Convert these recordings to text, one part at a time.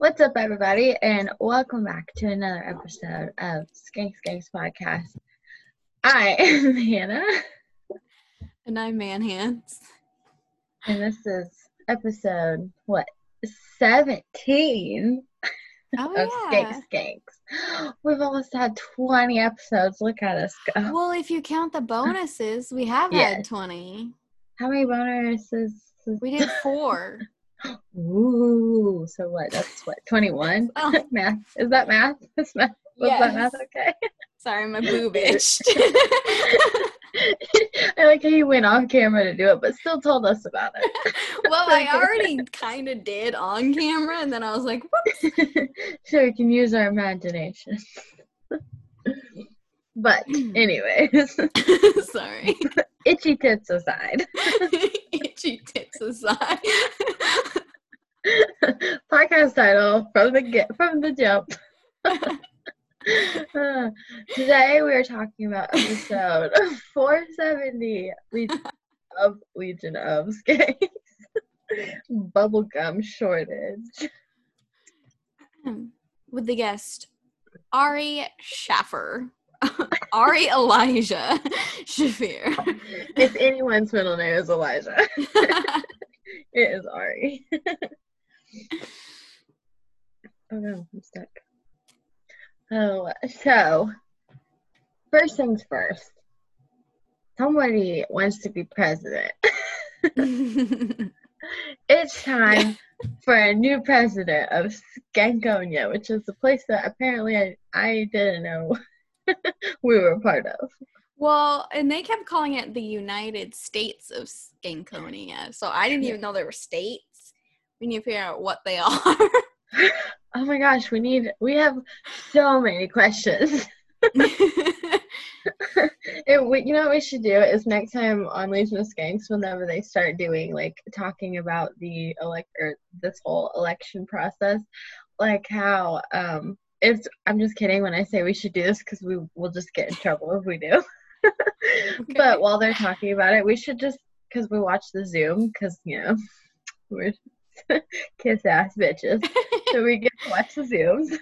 What's up, everybody, and welcome back to another episode of Skank Skanks Podcast. I am Hannah, And I'm Manhands. and this is episode what seventeen Oh of yeah. Skank Skanks. We've almost had twenty episodes. Look at us go. Well, if you count the bonuses, we have Yes. had 20. How many bonuses? We did four. Ooh, so what? That's what twenty-one. Oh. math is that math? Is math? Was that math okay? Sorry, my boob itched. I like how you went off camera to do it, but still told us about it. well, I already kind of did on camera, and then I was like, whoops. so we can use our imagination. But, anyways, Sorry. itchy tits aside, Itchy tits aside. podcast title from the get from the jump. Today we are talking about episode 470 Legion of Legion of Skates. Bubblegum shortage. With the guest, Ari Shaffir. Ari Elijah Shaffir. If anyone's middle name is Elijah, it is Ari. oh no, I'm stuck. Oh, so first things first. Somebody wants to be president. It's time for a new president of Skankonia, which is a place that apparently I, I didn't know we were part of. well, and they kept calling it the United States of Skankonia. So I didn't even know there were states. We need to figure out what they are. Oh my gosh, we need we have so many questions. It, we, you know what we should do is next time on Legion of Skanks, whenever they start doing like talking about the elect or this whole election process, like how um it's I'm just kidding when I say we should do this because we will just get in trouble if we do. Okay. But while they're talking about it, we should just because we watch the Zoom because you know we're kiss ass bitches, so we get to watch the Zooms.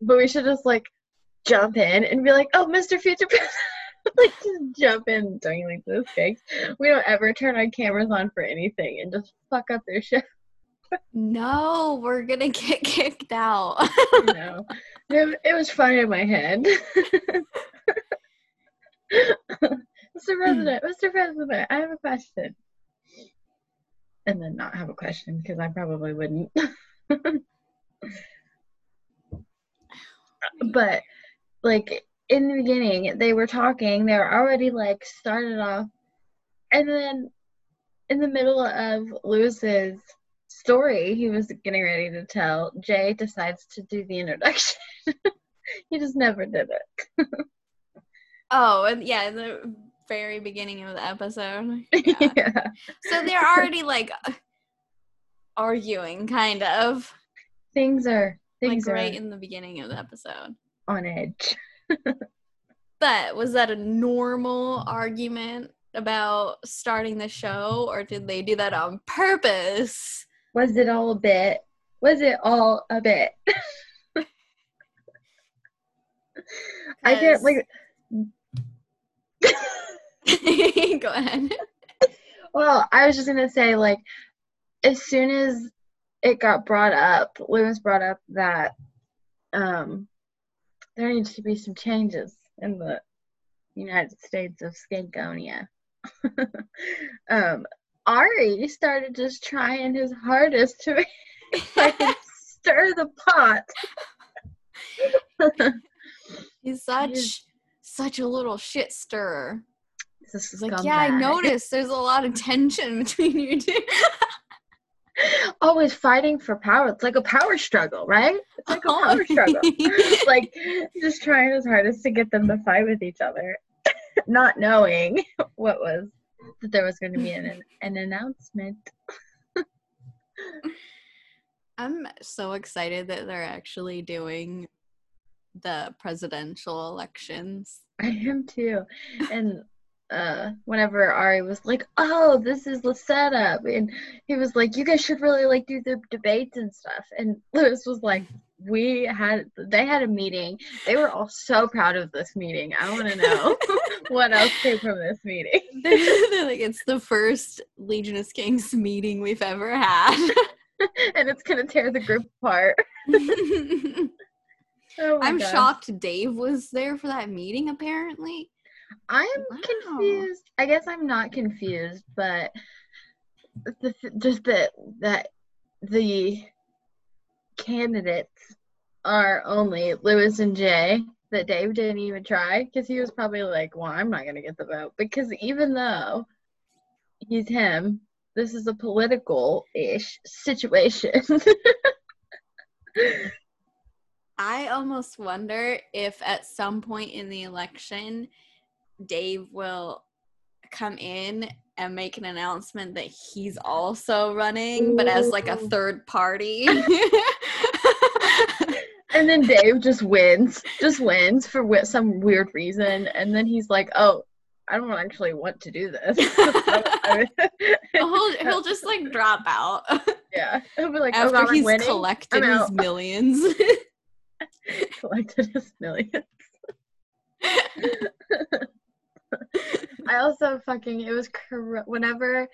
but we should just like jump in and be like, "Oh, Mr. Future President." like just jump in during like those gigs. We don't ever turn our cameras on for anything and just fuck up their show. No, we're gonna get kicked out. Know, it, it was fun in my head. Mr. President, Mr. President, I have a question. And then not have a question because I probably wouldn't. but like in the beginning, they were talking, they were already like started off, and then in the middle of Luis's story he was getting ready to tell, Jay decides to do the introduction. he just never did it. oh, and yeah, the very beginning of the episode. Yeah. yeah. So they're already like arguing, kind of. Things are Like things right are in the beginning of the episode. on edge. But was that a normal argument about starting the show, or did they do that on purpose? Was it all a bit? Was it all a bit? I can't like Go ahead. Well, I was just gonna say, like, as soon as it got brought up, Luis brought up that um, there needs to be some changes in the United States of Skankonia. um, Ari started just trying his hardest to stir the pot. He's such He's- such a little shit stirrer. He's like, yeah, I noticed there's a lot of tension between you two. Always fighting for power. It's like a power struggle, right? It's like a power struggle. like just trying his hardest to get them to fight with each other, not knowing what was that there was going to be an an announcement. I'm so excited that they're actually doing the presidential elections. I am too, and uh whenever Ari was like, "Oh, this is the setup," and he was like, "You guys should really like do the debates and stuff," and Luis was like, "We had they had a meeting. They were all so proud of this meeting. I want to know what else came from this meeting." They're like, it's the first Legion of Skanks meeting we've ever had. and it's gonna tear the group apart. Oh I'm God. shocked Dave was there for that meeting, apparently. I'm Wow. confused. I guess I'm not confused, but the, just that that the candidates are only Luis and Jay. That Dave didn't even try because he was probably like, "Well, I'm not gonna get the vote." Because even though he's him, this is a political-ish situation. I almost wonder if at some point in the election, Dave will come in and make an announcement that he's also running, but as like a third party. And then Dave just wins, just wins for some weird reason, and then he's like, "Oh, I don't actually want to do this." he'll, he'll just like drop out yeah, he'll be like, "Oh after God, he's winning." collected his millions. collected his millions. I also fucking it was cor- whenever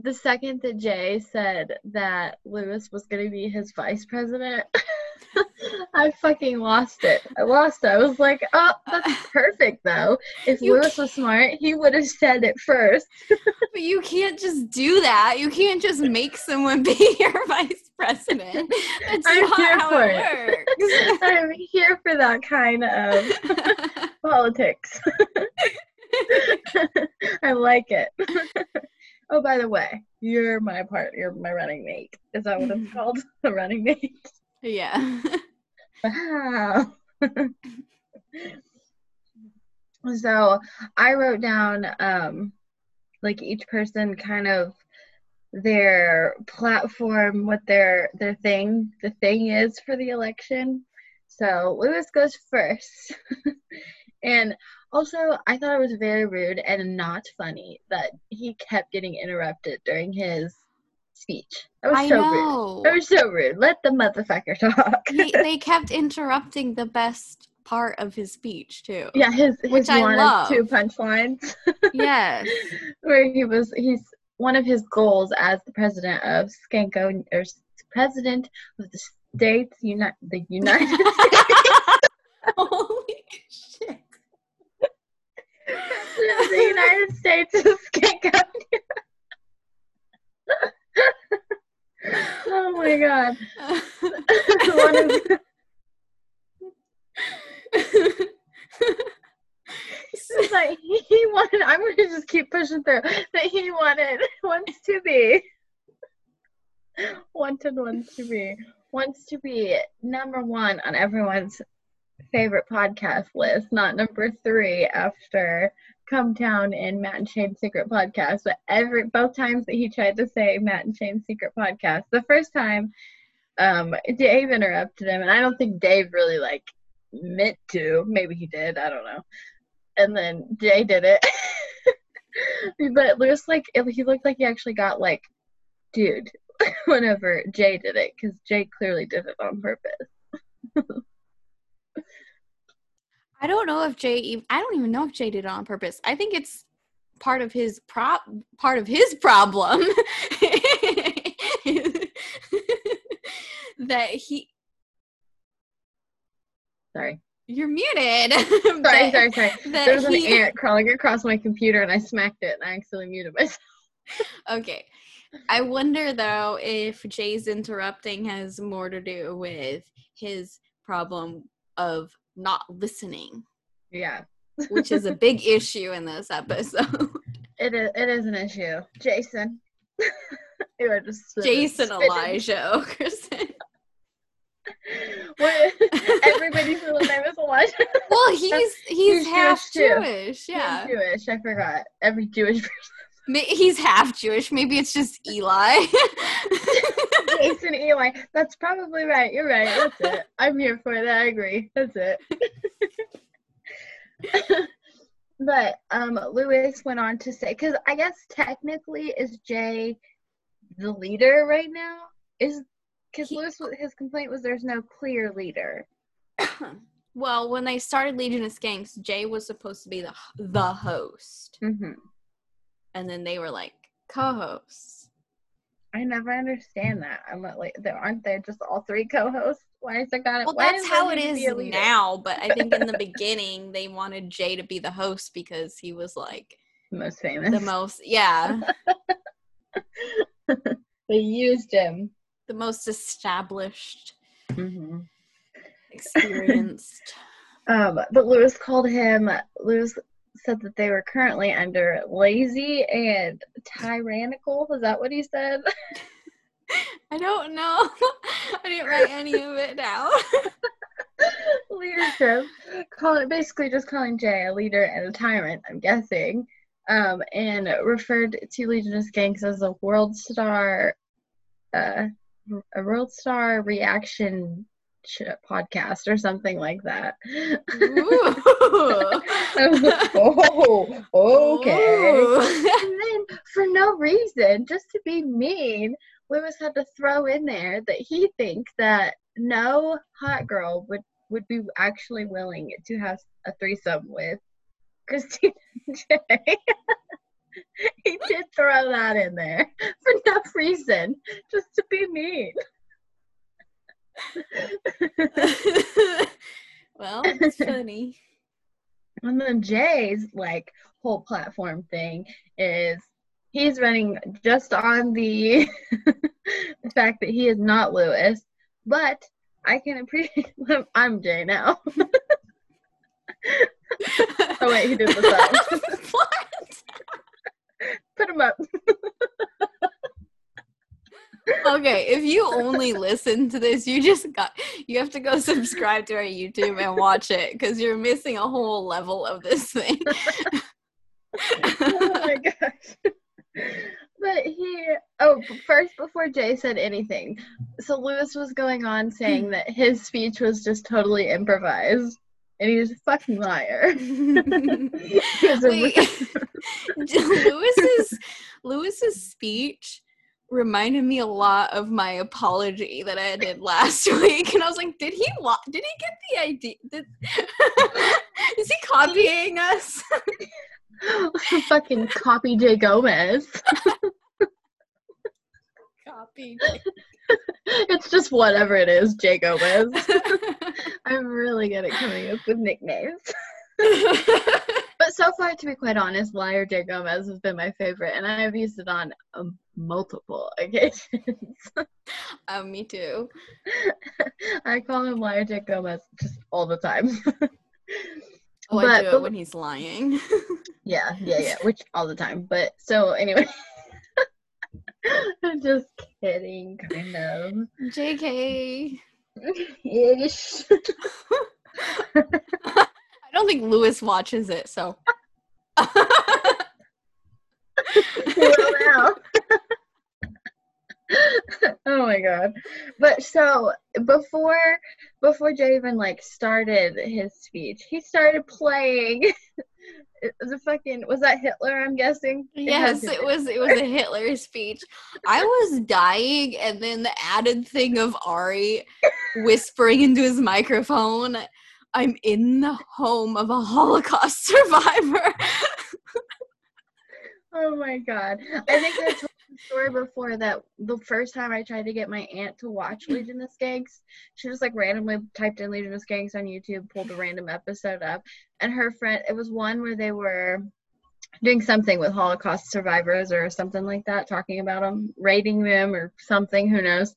the second that Jay said that Luis was gonna be his vice president, I fucking lost it. I lost it. I was like, oh, that's perfect though. If You Luis was smart, he would have said it first. But you can't just do that. You can't just make someone be your vice president. That's I'm here for it I'm here for that kind of politics. I like it. Oh, by the way, you're my part. You're my running mate. Is that what it's called? The running mate. yeah. Wow. so I wrote down um like each person kind of their platform, what their their thing the thing is for the election. So Luis goes first. and also I thought it was very rude and not funny that he kept getting interrupted during his speech. That was I so rude. know. That was so rude. Let the motherfucker talk. He, they kept interrupting the best part of his speech too. Yeah, his his Which I one love. of two punchlines Yes. where he was he's one of his goals as the president of Skanko or president of the states Uni- the United States Holy shit. The United States of Skanko. oh my god. It's like he wanted. I'm gonna just keep pushing through. That he wanted wants to be wanted wants to be wants to be number one on everyone's favorite podcast list, not number three after Come Town and Matt and Shane's Secret Podcast. But every both times that he tried to say Matt and Shane's Secret Podcast, the first time um Dave interrupted him, and I don't think Dave really like meant to. Maybe he did. I don't know. And then Jay did it. but Luis, like, it, he looked like he actually got like, dude, whenever Jay did it, because Jay clearly did it on purpose. I don't know if Jay. I don't even know if Jay did it on purpose. I think it's part of his prop. Part of his problem that he. Sorry. You're muted. Sorry, That- sorry, sorry. There was an ant crawling across my computer and I smacked it and I accidentally muted myself. Okay. I wonder though if Jay's interrupting has more to do with his problem of not listening, Yeah. which is a big issue in this episode. It is, it is an issue. Jason. just Jason. Elijah. What- Everybody's middle name is Elijah. Well, he's he's He's half Jewish. Jewish. Yeah. He's Jewish. I forgot. Every Jewish person. He's half Jewish. Maybe it's just Eli. Jason Eli. That's probably right. You're right. That's it. I'm here for it. I agree. That's it. But um, Luis went on to say, because I guess technically is Jay the leader right now? Is because Luis his complaint was there's no clear leader. well, when they started Legion of Skanks, Jay was supposed to be the the host, Mm-hmm. and then they were like co-hosts. I never understand that. I'm not like there aren't there just all three co-hosts? Why is there got Well, that's how it is be a leader? now, but I think in the beginning they wanted Jay to be the host because he was like The most famous. the most, yeah, they used him. the most established, Mm-hmm. experienced. Um, but Luis called him. Luis said that they were currently under lazy and tyrannical. Was that what he said? I don't know. I didn't write any of it down. leadership. Call it basically just calling Jay a leader and a tyrant. I'm guessing. Um, and referred to Legion of Skanks as a world star, uh, a world star reaction podcast or something like that. Like, oh, okay. Ooh. And then, for no reason, just to be mean, Luis had to throw in there that he thinks that no hot girl would would be actually willing to have a threesome with Christina J. he did throw that in there for no reason, just to be mean. well, it's funny. And then Jay's like whole platform thing is he's running just on the the fact that he is not Luis, but I can appreciate I'm Jay now. Oh wait, he did the sound. what? Put him up. Okay, if you only listen to this, you just got you have to go subscribe to our YouTube and watch it because you're missing a whole level of this thing. oh my gosh. But he, oh, first, before Jay said anything, so Luis was going on saying that his speech was just totally improvised. And he's a fucking liar. He was a Wait, Luis's Luis's speech reminded me a lot of my apology that I did last week, and I was like, did he did he get the idea? Did- is he copying us? fucking copy Jay Gomez. Copy. It's just whatever it is, Jay Gomez. I'm really good at coming up with nicknames. But so far, to be quite honest, Liar Jay Gomez has been my favorite, and I have used it on um, multiple occasions. oh, me too. I call him Liar Jay Gomez just all the time. Oh, I do it when he's lying. yeah, yeah, yeah, which all the time. But so anyway, I'm just kidding, kind of. JK. Ish. I don't think Luis watches it, so. Oh my god but so before before jay even like started his speech he started playing the fucking was that hitler i'm guessing Yes, had it was it was a Hitler speech. I was dying and then the added thing of Ari whispering into his microphone, I'm in the home of a Holocaust survivor. oh my god. I think i told the story before that the first time i tried to get my aunt to watch legion of skanks she just like randomly typed in legion of skanks on youtube pulled a random episode up and her friend it was one where they were doing something with holocaust survivors or something like that talking about them rating them or something who knows?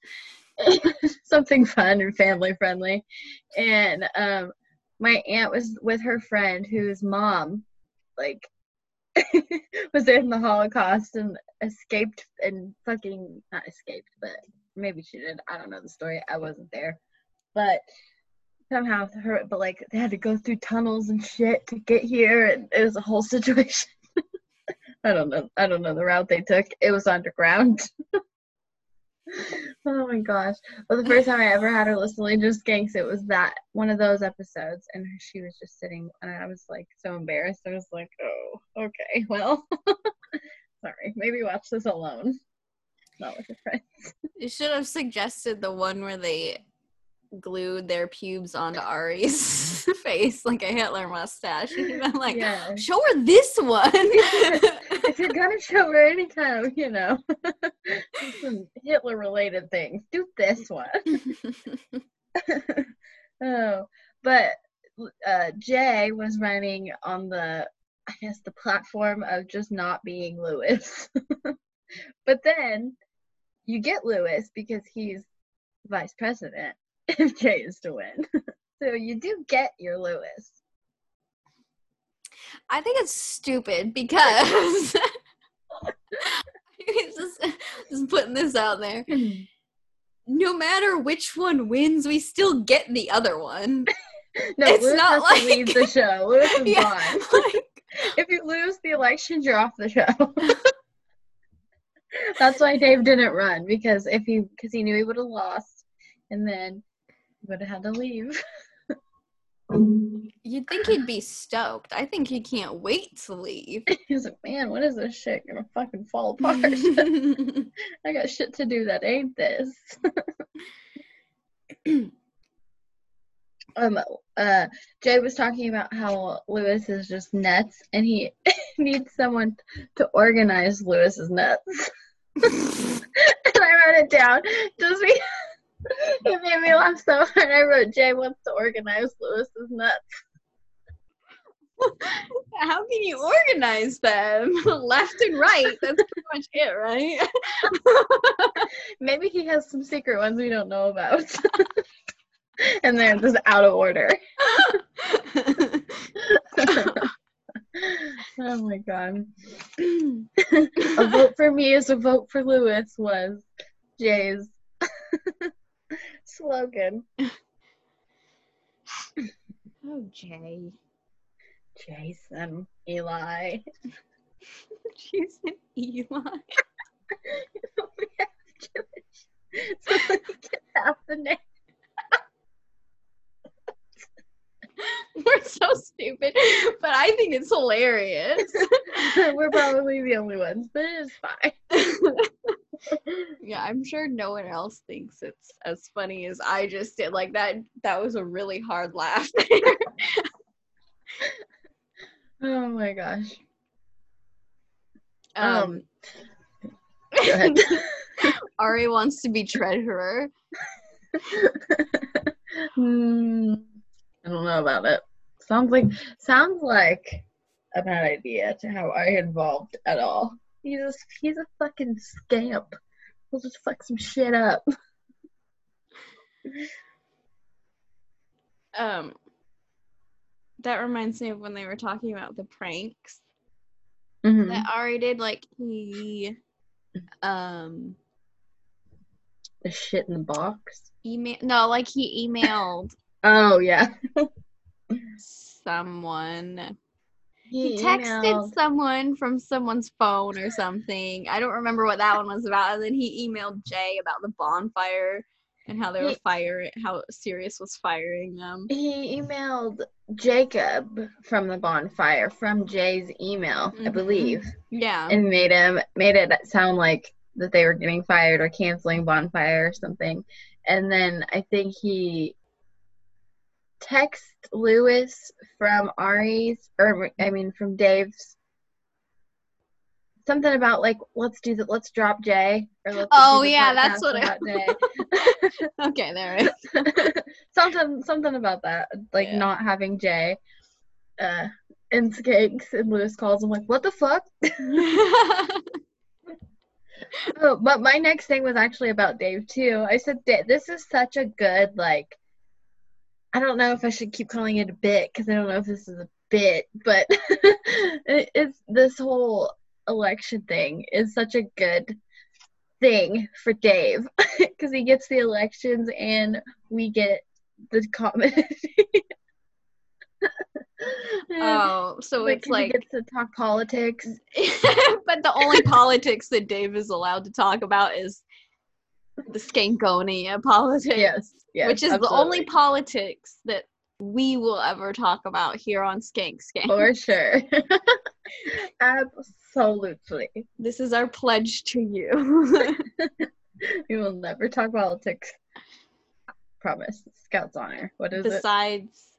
Something fun and family friendly. And um my aunt was with her friend whose mom like was in the holocaust and escaped and fucking not escaped but maybe she did. I don't know the story. I wasn't there. But somehow her but like they had to go through tunnels and shit to get here and it was a whole situation. I don't know i don't know the route they took. It was underground Oh my gosh. Well, the first time I ever had her listen to Just Skanks, it was that one of those episodes, and she was just sitting, and I was like so embarrassed. I was like, oh, okay, well, sorry. Maybe watch this alone, not with your friends. You should have suggested the one where they glued their pubes onto Ari's face like a Hitler mustache. And like, Yeah. show her this one. if you're gonna show her any kind of, you know, some Hitler related things, do this one. oh, but uh, Jay was running on the, I guess, the platform of just not being Luis. but then you get Luis because he's vice president if Jay is to win. so you do get your Luis. I think it's stupid because just just putting this out there. Hmm. No matter which one wins, we still get the other one. No, It's Luis not like- leave the show. Luis is Yeah, gone. like, If you lose the elections, you're off the show. That's why Dave didn't run because if he because he knew he would have lost, and then he would have had to leave. you'd think he'd be stoked. I think he can't wait to leave. He was like, "Man, when is this shit gonna fucking fall apart? I got shit to do that ain't this." um, uh, Jay was talking about how Luis is just nuts, and he needs someone to organize Lewis's nuts. and I wrote it down Does because it made me laugh so hard. I wrote Jay wants to organize Luis's nuts. How can you organize them left and right? That's pretty much it, right? Maybe he has some secret ones we don't know about. and they're just out of order. oh my god. a vote for me is a vote for Luis was Jay's slogan. oh, Jay. Jason, Eli. Jason, Eli. have Jewish. So we get half the name. We're so stupid, but I think it's hilarious. We're probably the only ones, but it's fine. yeah, I'm sure no one else thinks it's as funny as I just did. Like that that was a really hard laugh. Oh my gosh. um ahead. Ari wants to be treasurer. Hmm, I don't know about it. Sounds like sounds like a bad idea to have I involved at all. He's a, he's a fucking scamp. He'll just fuck some shit up. Um that reminds me of when they were talking about the pranks Mhm. that Ari did. Like he um The shit in the box. email no, like he emailed Oh yeah. someone. He, He texted emailed- someone from someone's phone or something. I don't remember what that one was about. And then he emailed Jay about the bonfire and how they were firing, how Sirius was firing them. He emailed Jacob from the bonfire from Jay's email, I Mhm. believe. Yeah. and made him made it sound like that they were getting fired or canceling bonfire or something and then i think he text luis from ari's or i mean from dave's something about like let's do that let's drop jay or let's Oh, yeah, that's what jay okay, there it is. something something about that like Yeah. not having jay uh in skanks and luis calls him like what the fuck Oh, but my next thing was actually about Dave too. I said "Da- this is such a good like. I don't know if I should keep calling it a bit because I don't know if this is a bit, but it, it's this whole election thing is such a good thing for Dave because he gets the elections and we get the comedy. oh, so it's Like, it's like, gets to talk politics. but the only politics that Dave is allowed to talk about is the Skankonia politics. yes, yes, which is the only politics that we will ever talk about here on Skank Skank. for sure. Absolutely. This is our pledge to you. We will never talk politics. Promise. Scouts honor. What is it? Besides,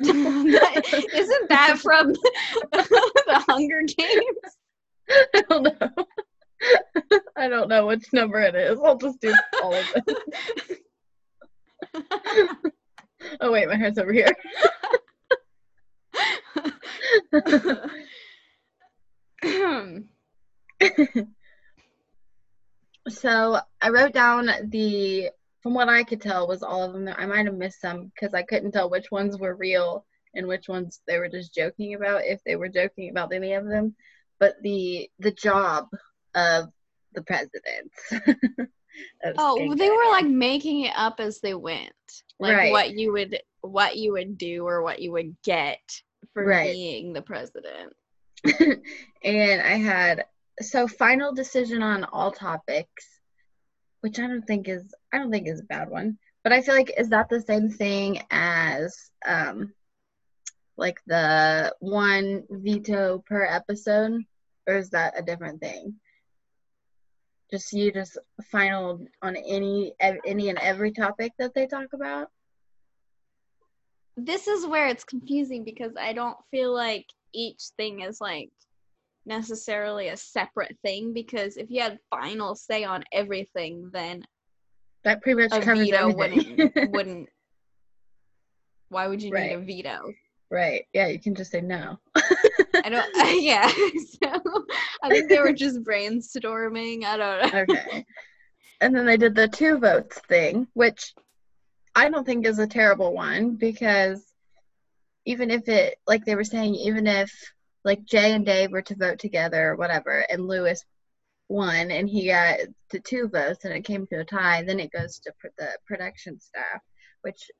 isn't that from the Hunger Games? I don't know. I don't know which number it is. I'll just do all of it. Oh wait, my heart's over here. so I wrote down the from what I could tell was all of them. I might have missed some because I couldn't tell which ones were real and which ones they were just joking about if they were joking about any of them. But the the job of the president. of oh, Skank they were like making it up as they went, like Right. what you would what you would do or what you would get for Right. being the president. and I had so final decision on all topics, which I don't think is I don't think is a bad one. But I feel like is that the same thing as um like the one veto per episode, or is that a different thing? Just you just final on any any and every topic that they talk about. this is where it's confusing because I don't feel like each thing is like necessarily a separate thing because if you had final say on everything then That pretty much a covers veto everything. wouldn't wouldn't why would you need a veto? right? Yeah, you can just say no. I don't yeah. So I think they were just brainstorming. I don't know. okay. And then they did the two votes thing, which I don't think is a terrible one because even if it, like they were saying, even if like Jay and Dave were to vote together or whatever, and Luis won and he got to two votes and it came to a tie, then it goes to pr- the production staff, which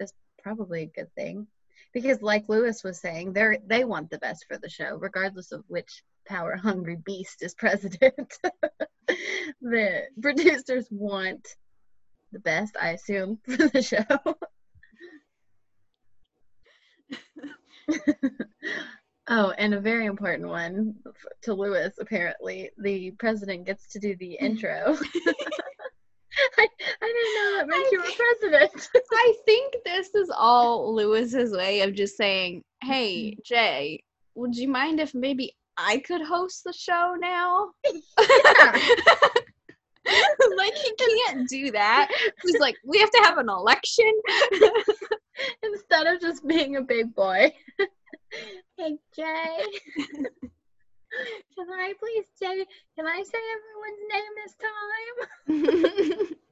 is probably a good thing. Because like Luis was saying, they they want the best for the show, regardless of which power hungry beast is president. the producers want the best, I assume, for the show. oh, and a very important one to Luis, apparently. The president gets to do the intro. I, I didn't know that meant you were president. I think this is all Luis's way of just saying, "Hey, mm-hmm. Jay, would you mind if maybe I could host the show now?" like he can't do that. He's like, "We have to have an election." Instead of just being a big boy. hey, Jay. Can I please say, can I say everyone's name this time?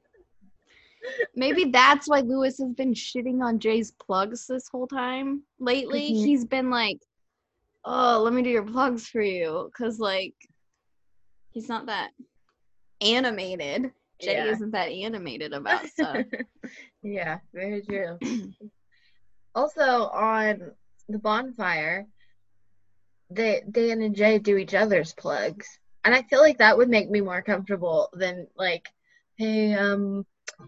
Maybe that's why Luis has been shitting on Jay's plugs this whole time lately. Mhm. He's been like, "Oh, let me do your plugs for you," because like he's not that animated. Jay Yeah. isn't that animated about stuff. yeah, very true. also, on the bonfire, they Dan and Jay do each other's plugs, and I feel like that would make me more comfortable than like, hey, um,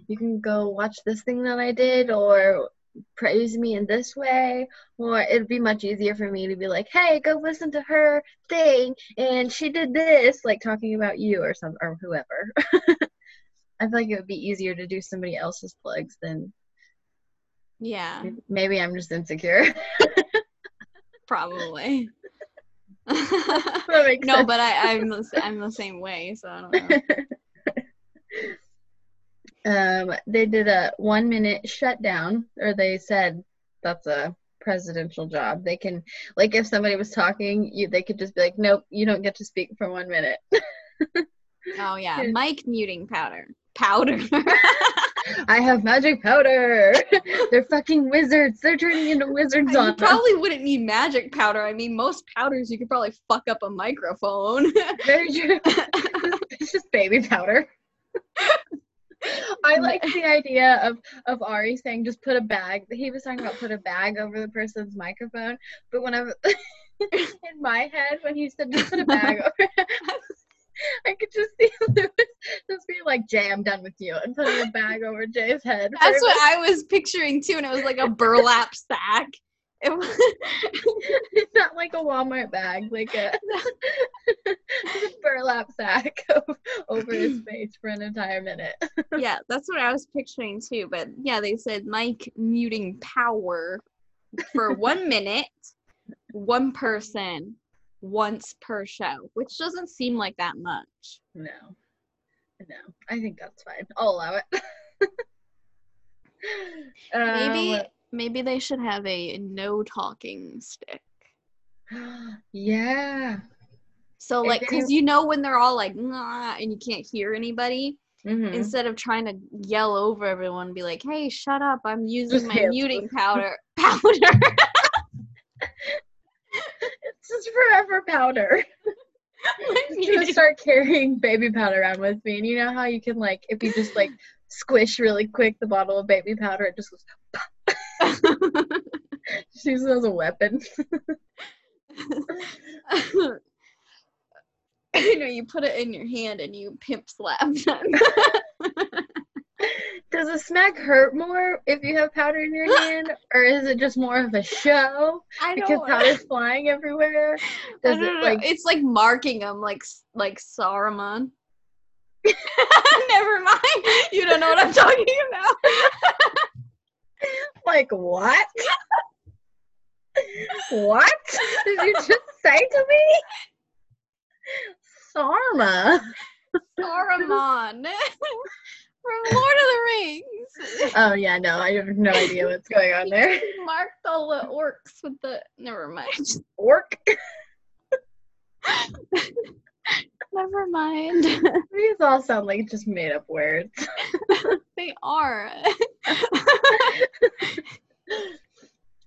you can go watch this thing that I did, or praise me in this way, or it'd be much easier for me to be like, hey, go listen to her thing, and she did this, like talking about you or some or whoever. I feel like it would be easier to do somebody else's plugs than yeah, maybe I'm just insecure. probably. No, but I, I'm the, I'm the same way, so I don't know. um, they did a one minute shutdown, or they said that's a presidential job. They can, like, if somebody was talking, you they could just be like, nope, you don't get to speak for one minute. Oh Yeah. mic muting powder. Powder. I have magic powder. They're fucking wizards. They're turning into wizards on us. probably wouldn't need magic powder. I mean, most powders you could probably fuck up a microphone. Very true. it's just baby powder. I like the idea of of Ari saying just put a bag. He was talking about put a bag over the person's microphone, but whenever in my head when he said just put a bag over, I could just see Luis just being like, Jay, I'm done with you, and putting a bag over Jay's head. That's what I was picturing too, and it was like a burlap sack. It was, it's not like a Walmart bag, like a, a burlap sack over his face for an entire minute. yeah, that's what I was picturing too. But yeah, they said mic muting power for one minute, one person, once per show, which doesn't seem like that much. No, no, I think that's fine. I'll allow it. Maybe Um, maybe they should have a no talking stick. yeah. So like, cause you know when they're all like nah, and you can't hear anybody, Mhm. instead of trying to yell over everyone, be like, "Hey, shut up! I'm using my muting powder powder." It's is forever powder. I'm gonna start carrying baby powder around with me. And you know how you can like if you just like squish really quick the bottle of baby powder, it just goes just use it as a weapon. you know, you put it in your hand and you pimp slap them. Does a smack hurt more if you have powder in your hand, or is it just more of a show I because powder's flying everywhere? Does it know. like it's like marking them, like like Saruman. Never mind. You don't know what I'm talking about. like what? what did you just say to me? Sarma. Saruman from Lord of the Rings. Oh yeah, no, I have no idea what's going on there. Marked all the orcs with the. Never mind. Orc. Never mind. These all sound like just made up words. they are.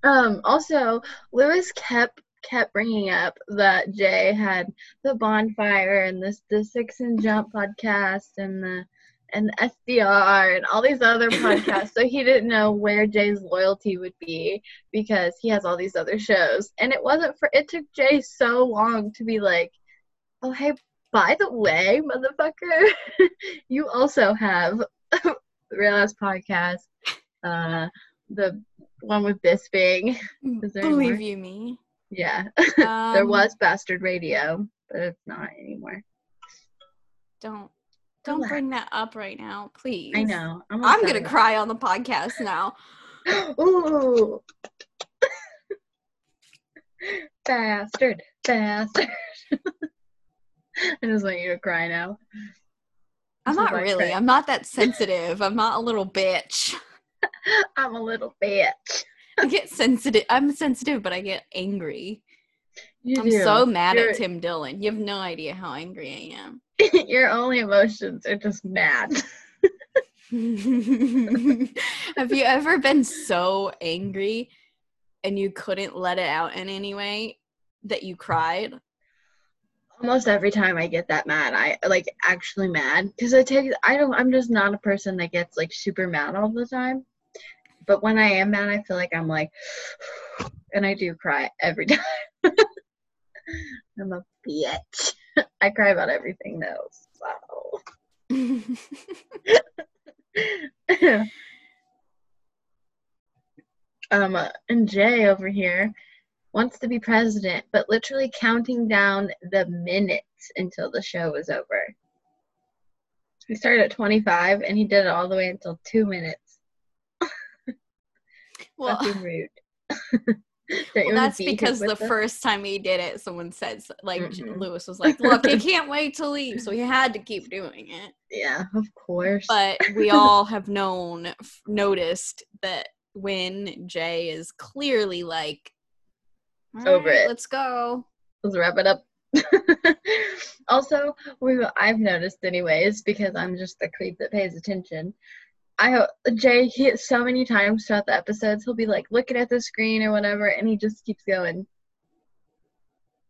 Um. Also, Luis kept kept bringing up that Jay had the bonfire and this the Six and Jump podcast and the and SDR and all these other podcasts. so he didn't know where Jay's loyalty would be because he has all these other shows. And it wasn't for it took Jay so long to be like, oh hey, by the way, motherfucker, you also have the Real Ass Podcast, uh, the one with Bisping. Is there Believe you me. Yeah, there Um, was Bastard Radio, but it's not anymore. Don't don't bring that up right now, please. I know. I'm upset gonna cry on the podcast now. Ooh. bastard, bastard. I just want you to cry now. I'm not like really. I'm not that sensitive. I'm not a little bitch. I'm a little bitch. I get sensitive. I'm sensitive, but I get angry. You I'm do. so mad You're- at Tim Dillon. You have no idea how angry I am. Your only emotions are just mad. have you ever been so angry and you couldn't let it out in any way that you cried? Almost every time I get that mad, I like actually mad because I take I don't I'm just not a person that gets like super mad all the time. But when I am mad, I feel like I'm like, and I do cry every time. I'm a bitch. I cry about everything though. So. um, uh, and Jay over here wants to be president, but literally counting down the minutes until the show was over. He started at 25 and he did it all the way until two minutes. well, Fucking rude. Well, that's because the this? first time he did it, someone said like Mhm. Luis was like, "Look, he can't wait to leave," so he had to keep doing it. Yeah, of course. But we all have known, f- noticed that when Jay is clearly like, "All Over right, it. let's go." Let's wrap it up. also, we I've noticed anyways because I'm just the creep that pays attention. I hope Jay he so many times throughout the episodes he'll be like looking at the screen or whatever, and he just keeps going.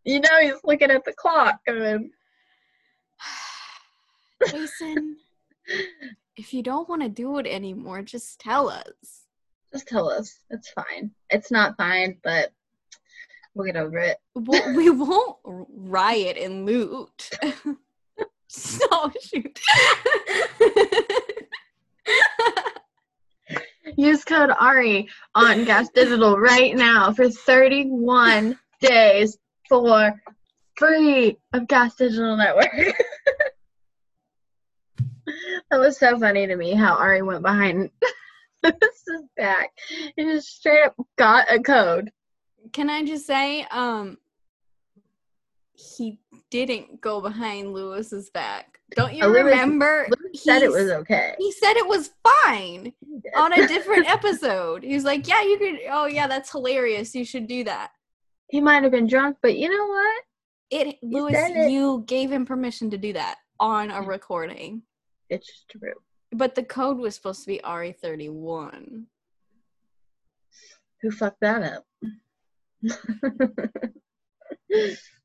You know, he's looking at the clock going. Jason, if you don't want to do it anymore, just tell us. Just tell us. It's fine. It's not fine, but we'll get over it. We'll, we won't riot and loot. Oh shoot. Use code Ari on Gas Digital right now for 31 days for free of Gas Digital Network. that was so funny to me how Ari went behind Luis's back and just straight up got a code. Can I just say, um, he didn't go behind Luis's back. Don't you Oh, remember? Luis said it was okay. He said it was fine on a different episode. He was like, "Yeah, you could. Oh, yeah, that's hilarious. You should do that." He might have been drunk, but you know what? It, Luis, it. you gave him permission to do that on a mm. recording, It's true. but the code was supposed to be RE thirty one. Who fucked that up?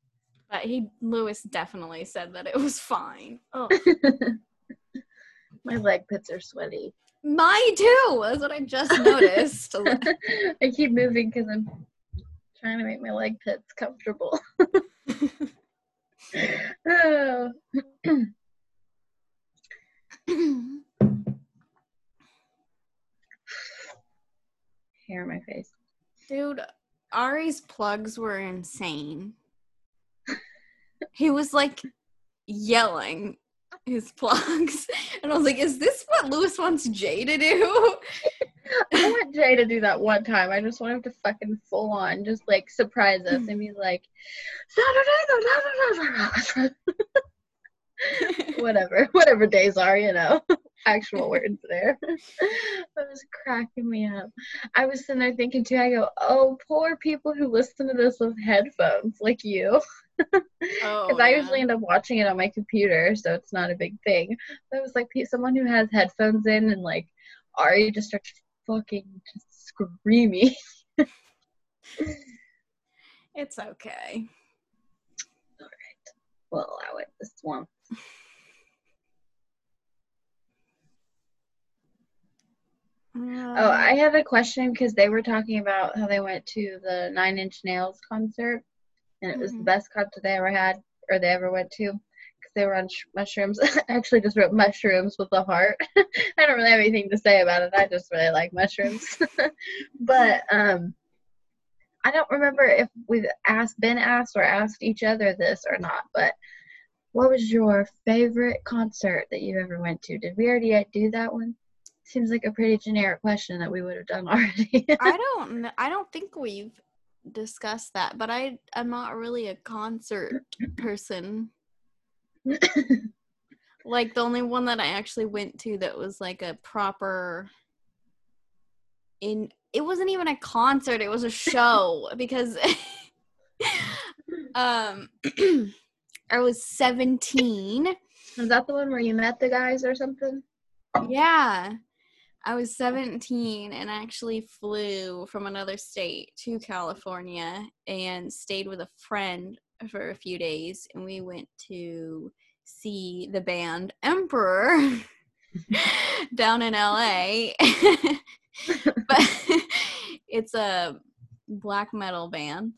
But he, Luis, definitely said that it was fine. Oh, My leg pits are sweaty. My too. That's what I just noticed. I keep moving because I'm trying to make my leg pits comfortable. oh. Hair on my face. Dude, Ari's plugs were insane. He was like yelling his plugs. And I was like, is this what Luis wants Jay to do? I want Jay to do that one time. I just want him to fucking full on just like surprise us and be like, whatever, whatever days are, you know, actual words there. that was cracking me up. I was sitting there thinking too, I go, oh, poor people who listen to this with headphones like you. Oh, Because I yeah. usually end up watching it on my computer, so it's not a big thing. But it was like someone who has headphones in and like Ari just starts fucking just screaming. It's okay. All right, We'll allow it this one. Oh, um. I have a question because they were talking about how they went to the Nine Inch Nails concert, and it was the Mhm. best concert they ever had or they ever went to because they were on sh- mushrooms. I actually just wrote mushrooms with a heart. I don't really have anything to say about it. I just really like mushrooms. but um, I don't remember if we've asked, been asked, or asked each other this or not. But what was your favorite concert that you ever went to? Did we already do that one? Seems like a pretty generic question that we would have done already. I don't I don't think we've discussed that, but I I'm not really a concert person. Like the only one that I actually went to that was like a proper in it wasn't even a concert, it was a show because um I was 17. Is that the one where you met the guys or something? Yeah. I was 17 and actually flew from another state to California and stayed with a friend for a few days. And we went to see the band Emperor down in LA. but it's a black metal band.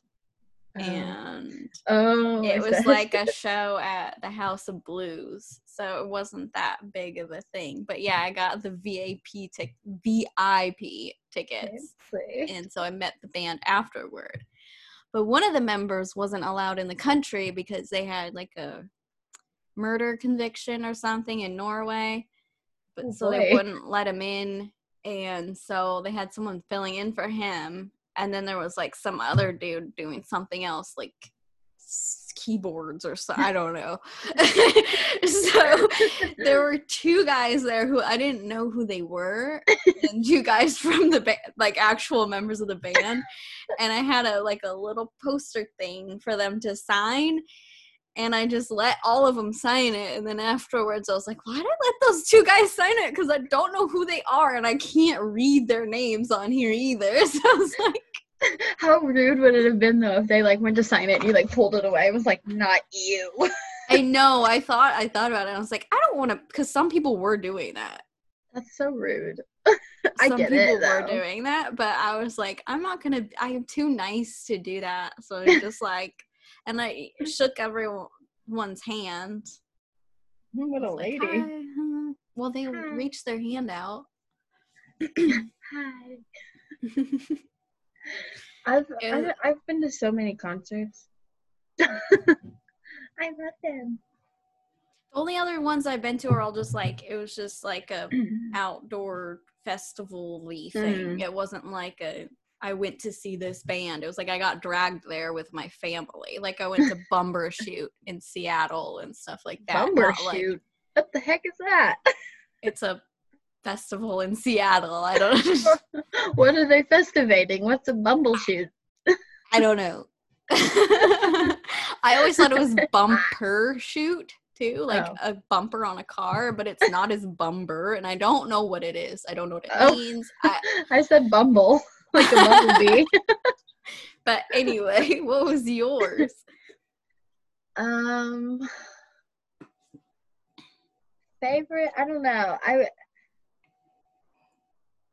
Oh. And oh, it was like a show at the House of Blues, so it wasn't that big of a thing. But yeah, I got the VIP tic- VIP tickets, and so I met the band afterward. But one of the members wasn't allowed in the country because they had like a murder conviction or something in Norway. But Oh, so they wouldn't let him in, and so they had someone filling in for him. And then there was like some other dude doing something else, like keyboards or so. I don't know. so there were two guys there who I didn't know who they were, and two guys from the band, like actual members of the band. And I had a like a little poster thing for them to sign. And I just let all of them sign it. And then afterwards, I was like, why did I let those two guys sign it? Because I don't know who they are and I can't read their names on here either. So I was like, How rude would it have been though if they like went to sign it and you like pulled it away? It was like not you. I know. I thought I thought about it. I was like, I don't want to, because some people were doing that. That's so rude. I some get people it, were doing that, but I was like, I'm not gonna. I am too nice to do that. So just like, and I shook everyone's hand. What a was like, lady. Well, they Hi. reached their hand out. Hi. I've, I've I've been to so many concerts. I love them. The only other ones I've been to are all just like it was just like a outdoor festival-y thing. Mm. It wasn't like a I went to see this band. It was like I got dragged there with my family. Like I went to Bumbershoot in Seattle and stuff like that. Bumber not like- shoot. What the heck is that? it's a festival in Seattle. I don't what are they festivating? What's a bumble shoot? I don't know. I always thought it was bumper shoot too, like Oh. a bumper on a car, but it's not as bumper, and I don't know what it is. I don't know what it Oh. means. I, I said bumble, like a bumblebee. but anyway, what was yours? um, favorite? I don't know. I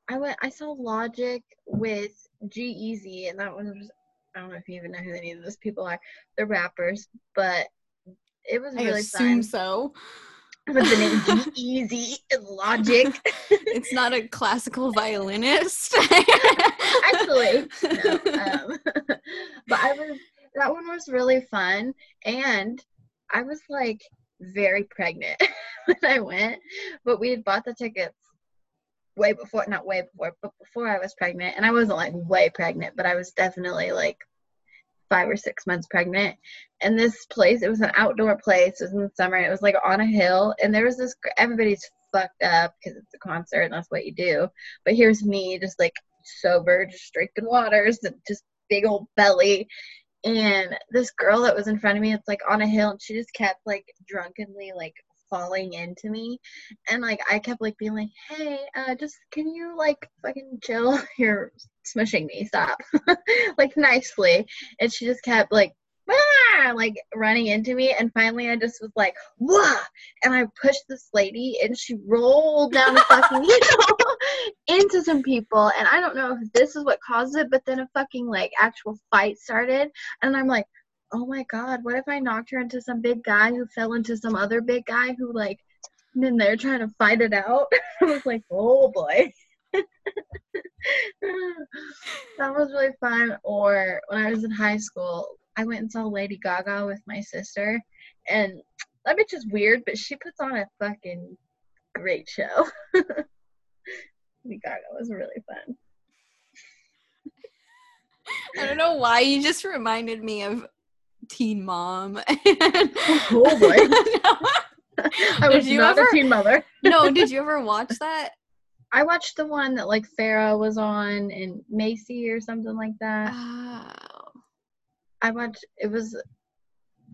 I went. I saw Logic with G-Eazy, and that one was. I don't know if you even know who any of those people are. They're rappers, but it was I really assume fun. so. With the name Easy and Logic. It's not a classical violinist. Actually, no. Um, but I was that one was really fun, and I was like very pregnant when I went, but we had bought the tickets way before, not way before, but before I was pregnant, and I wasn't like way pregnant, but I was definitely like five or six months pregnant. And this place, it was an outdoor place. It was in the summer. It was like on a hill, and there was this. Everybody's fucked up because it's a concert, and that's what you do. But here's me, just like sober, just drinking waters, and just big old belly. And this girl that was in front of me, it's like on a hill, and she just kept like drunkenly like falling into me. And like I kept like being like, Hey, uh just can you like fucking chill? You're smushing me, stop. like nicely. And she just kept like "Ah!" like running into me and finally I just was like, Wah and I pushed this lady and she rolled down the fucking hill into some people and I don't know if this is what caused it, but then a fucking like actual fight started and I'm like, oh my god, what if I knocked her into some big guy who fell into some other big guy who like and then they're trying to fight it out? I was like, oh boy. that was really fun. Or when I was in high school, I went and saw Lady Gaga with my sister and that bitch is weird, but she puts on a fucking great show. Lady Gaga was really fun. I don't know why you just reminded me of Teen Mom. Oh, boy. I Did was you not ever- a teen mother. no, did you ever watch that? I watched the one that like Farrah was on and Maci or something like that. Oh. I watched. It was.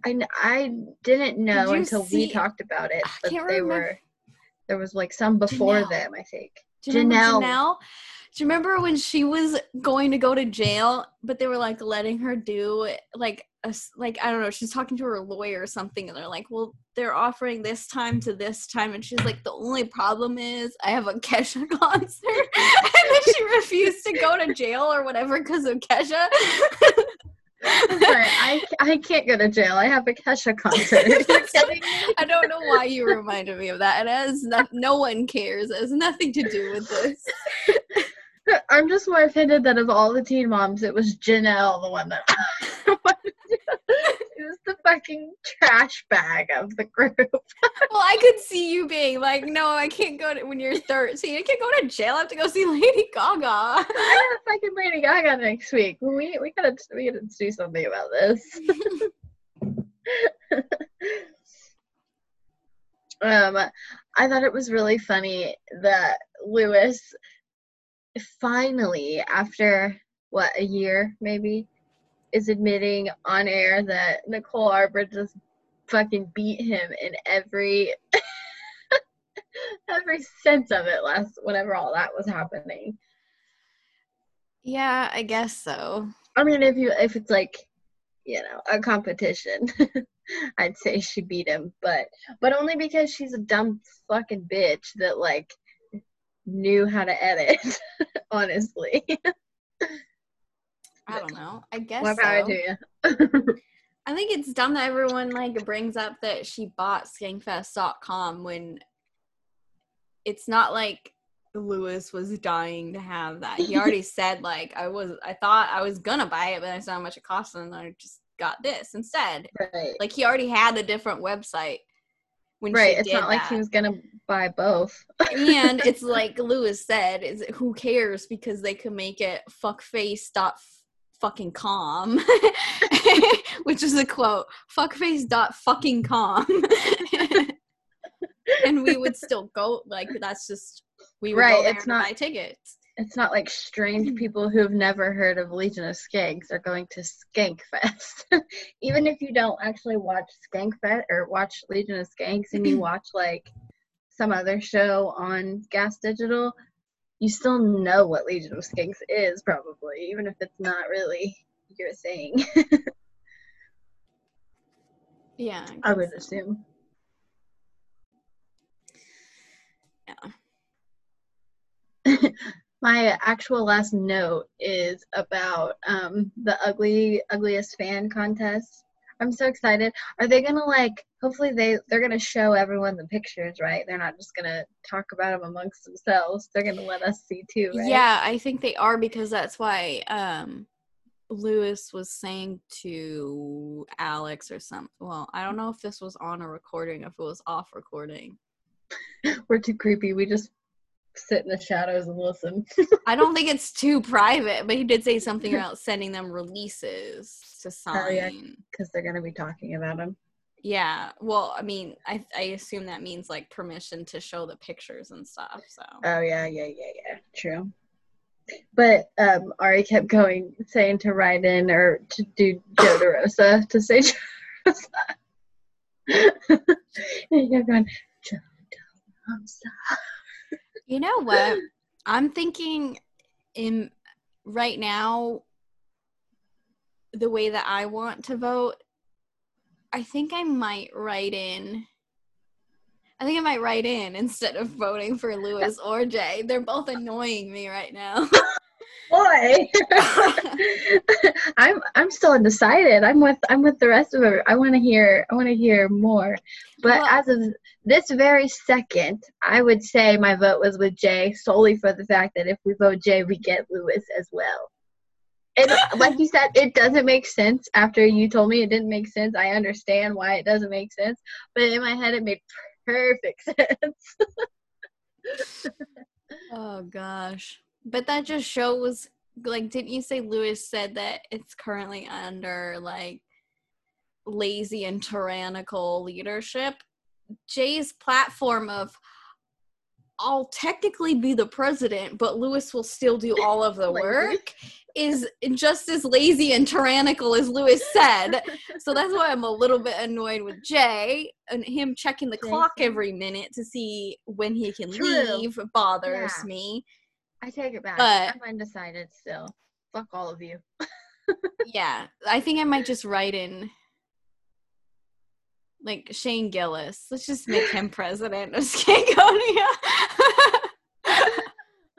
I I didn't know you until see- we talked about it, but they remember- were. There was like some before Jenelle. them, I think. Do Jenelle. Jenelle? Do you remember when she was going to go to jail, but they were like letting her do like a like I don't know, she's talking to her lawyer or something, and they're like, "Well, they're offering this time to this time," and she's like, "The only problem is I have a Kesha concert," and then she refused to go to jail or whatever because of Kesha. Sorry, I, I can't go to jail. I have a Kesha concert. Are you kidding me? I don't know why you reminded me of that. It has no, no one cares. It has nothing to do with this. I'm just more offended that of all the teen moms, it was Jenelle, the one that it was the fucking trash bag of the group. Well, I could see you being like, no, I can't go to when you're 13. I can't go to jail. I have to go see Lady Gaga. I got fucking Lady Gaga next week. We we gotta we gotta do something about this. um, I thought it was really funny that Luis finally, after what a year maybe, is admitting on air that Nicole Arbour just fucking beat him in every every sense of it last whenever all that was happening. yeah, I guess so. I mean, if you if it's like, you know, a competition, I'd say she beat him, but but only because she's a dumb fucking bitch that like knew how to edit. honestly, I don't know. I guess more power so. to you. I think it's dumb that everyone like brings up that she bought skankfest.com when it's not like Luis was dying to have that. He already said like I was I thought I was gonna buy it, but I saw how much it cost and I just got this instead. Right. Like he already had a different website when right. It's not like he was gonna buy both. and it's like Luis said, is who cares because they could make it fuckface dot fucking calm, which is a quote. Fuckface dot fucking calm. and we would still go. Like that's just we would Right, it's not- buy tickets. It's not like strange mm-hmm. people who've never heard of Legion of Skanks are going to Skankfest. Even if you don't actually watch Skankfest or watch Legion of Skanks and you watch like some other show on Gas Digital, you still know what Legion of Skanks is probably, even if it's not really your thing. Yeah, I would so. assume. Yeah. My actual last note is about um, the ugly ugliest fan contest. I'm so excited. Are they gonna like? Hopefully they they're gonna show everyone the pictures, right? They're not just gonna talk about them amongst themselves. They're gonna let us see too, right? Yeah, I think they are because that's why um Luis was saying to Alex or some well, I don't know if this was on a recording, if it was off recording. We're too creepy. We just sit in the shadows and listen. I don't think it's too private, but he did say something about sending them releases to sign. Oh, yeah. because they're gonna be talking about them. Yeah. Well, I mean, I I assume that means like permission to show the pictures and stuff. So Oh yeah, yeah, yeah, yeah. True. But um, Ari kept going, saying to write in or to do Joe DeRosa to say Joe DeRosa. and he kept going, Joe DeRosa. You know what? I'm thinking in right now the way that I want to vote, I think I might write in I think I might write in instead of voting for Luis or Jay. They're both annoying me right now. Boy, I'm I'm still undecided. I'm with I'm with the rest of it. I want to hear I want to hear more. But Well- as of this very second, I would say my vote was with Jay solely for the fact that if we vote Jay, we get Luis as well. And like you said, it doesn't make sense. After you told me it didn't make sense, I understand why it doesn't make sense. But in my head, it made perfect sense. oh gosh. But that just shows like didn't you say Luis said that it's currently under like lazy and tyrannical leadership? Jay's platform of I'll technically be the president, but Luis will still do all of the work is just as lazy and tyrannical as Luis said. so that's why I'm a little bit annoyed with Jay and him checking the clock every minute to see when he can True. leave bothers Yeah. me. I take it back. But- I'm undecided still. Fuck all of you. Yeah, I think I might just write in like Shane Gillis. Let's just make him president of Skankonia.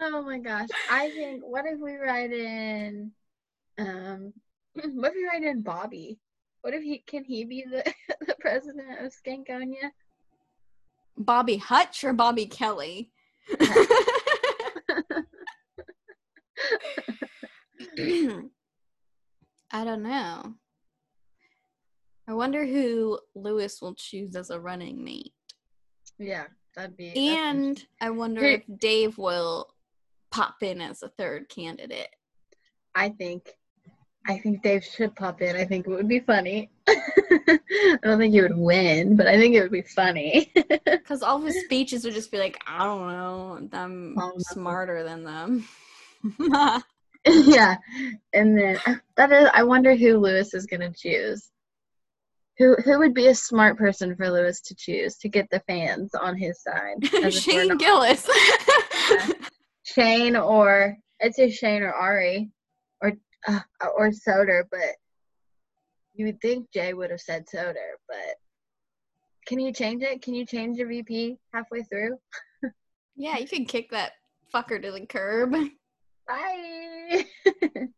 Oh my gosh. I think what if we write in um what if we write in Bobby? What if he can he be the, the president of Skankonia? Bobby Hutch or Bobby Kelly? I don't know. I wonder who Luis will choose as a running mate. Yeah, that'd be And I wonder if Dave will pop in as a third candidate. I think I think Dave should pop in. I think it would be funny. I don't think he would win, but I think it would be funny. Because all of his speeches would just be like, I don't know, I'm Oh, no. smarter than them. yeah. And then that is I wonder who Luis is gonna choose. Who who would be a smart person for Luis to choose to get the fans on his side? as if we're Shane Gillis. Shane or I'd say Shane or Ari or uh, or Soder, but you would think Jay would have said Soder, but can you change it? Can you change your VP halfway through? yeah, you can kick that fucker to the curb. Bye.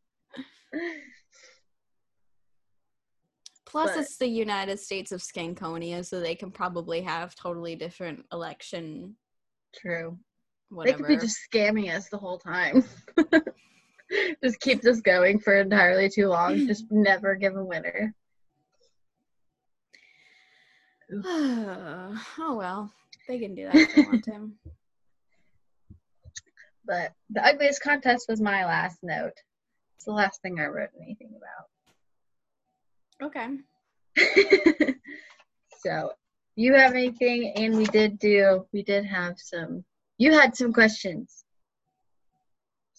Plus, But- it's the United States of Skankonia, so they can probably have totally different election True. whatever. They could be just scamming us the whole time. just keep this going for entirely too long. Just never give a winner. oh well, they can do that if they want to. But the ugliest contest was my last note. It's the last thing I wrote anything about. Okay. so, you have anything? And we did do. We did have some. You had some questions.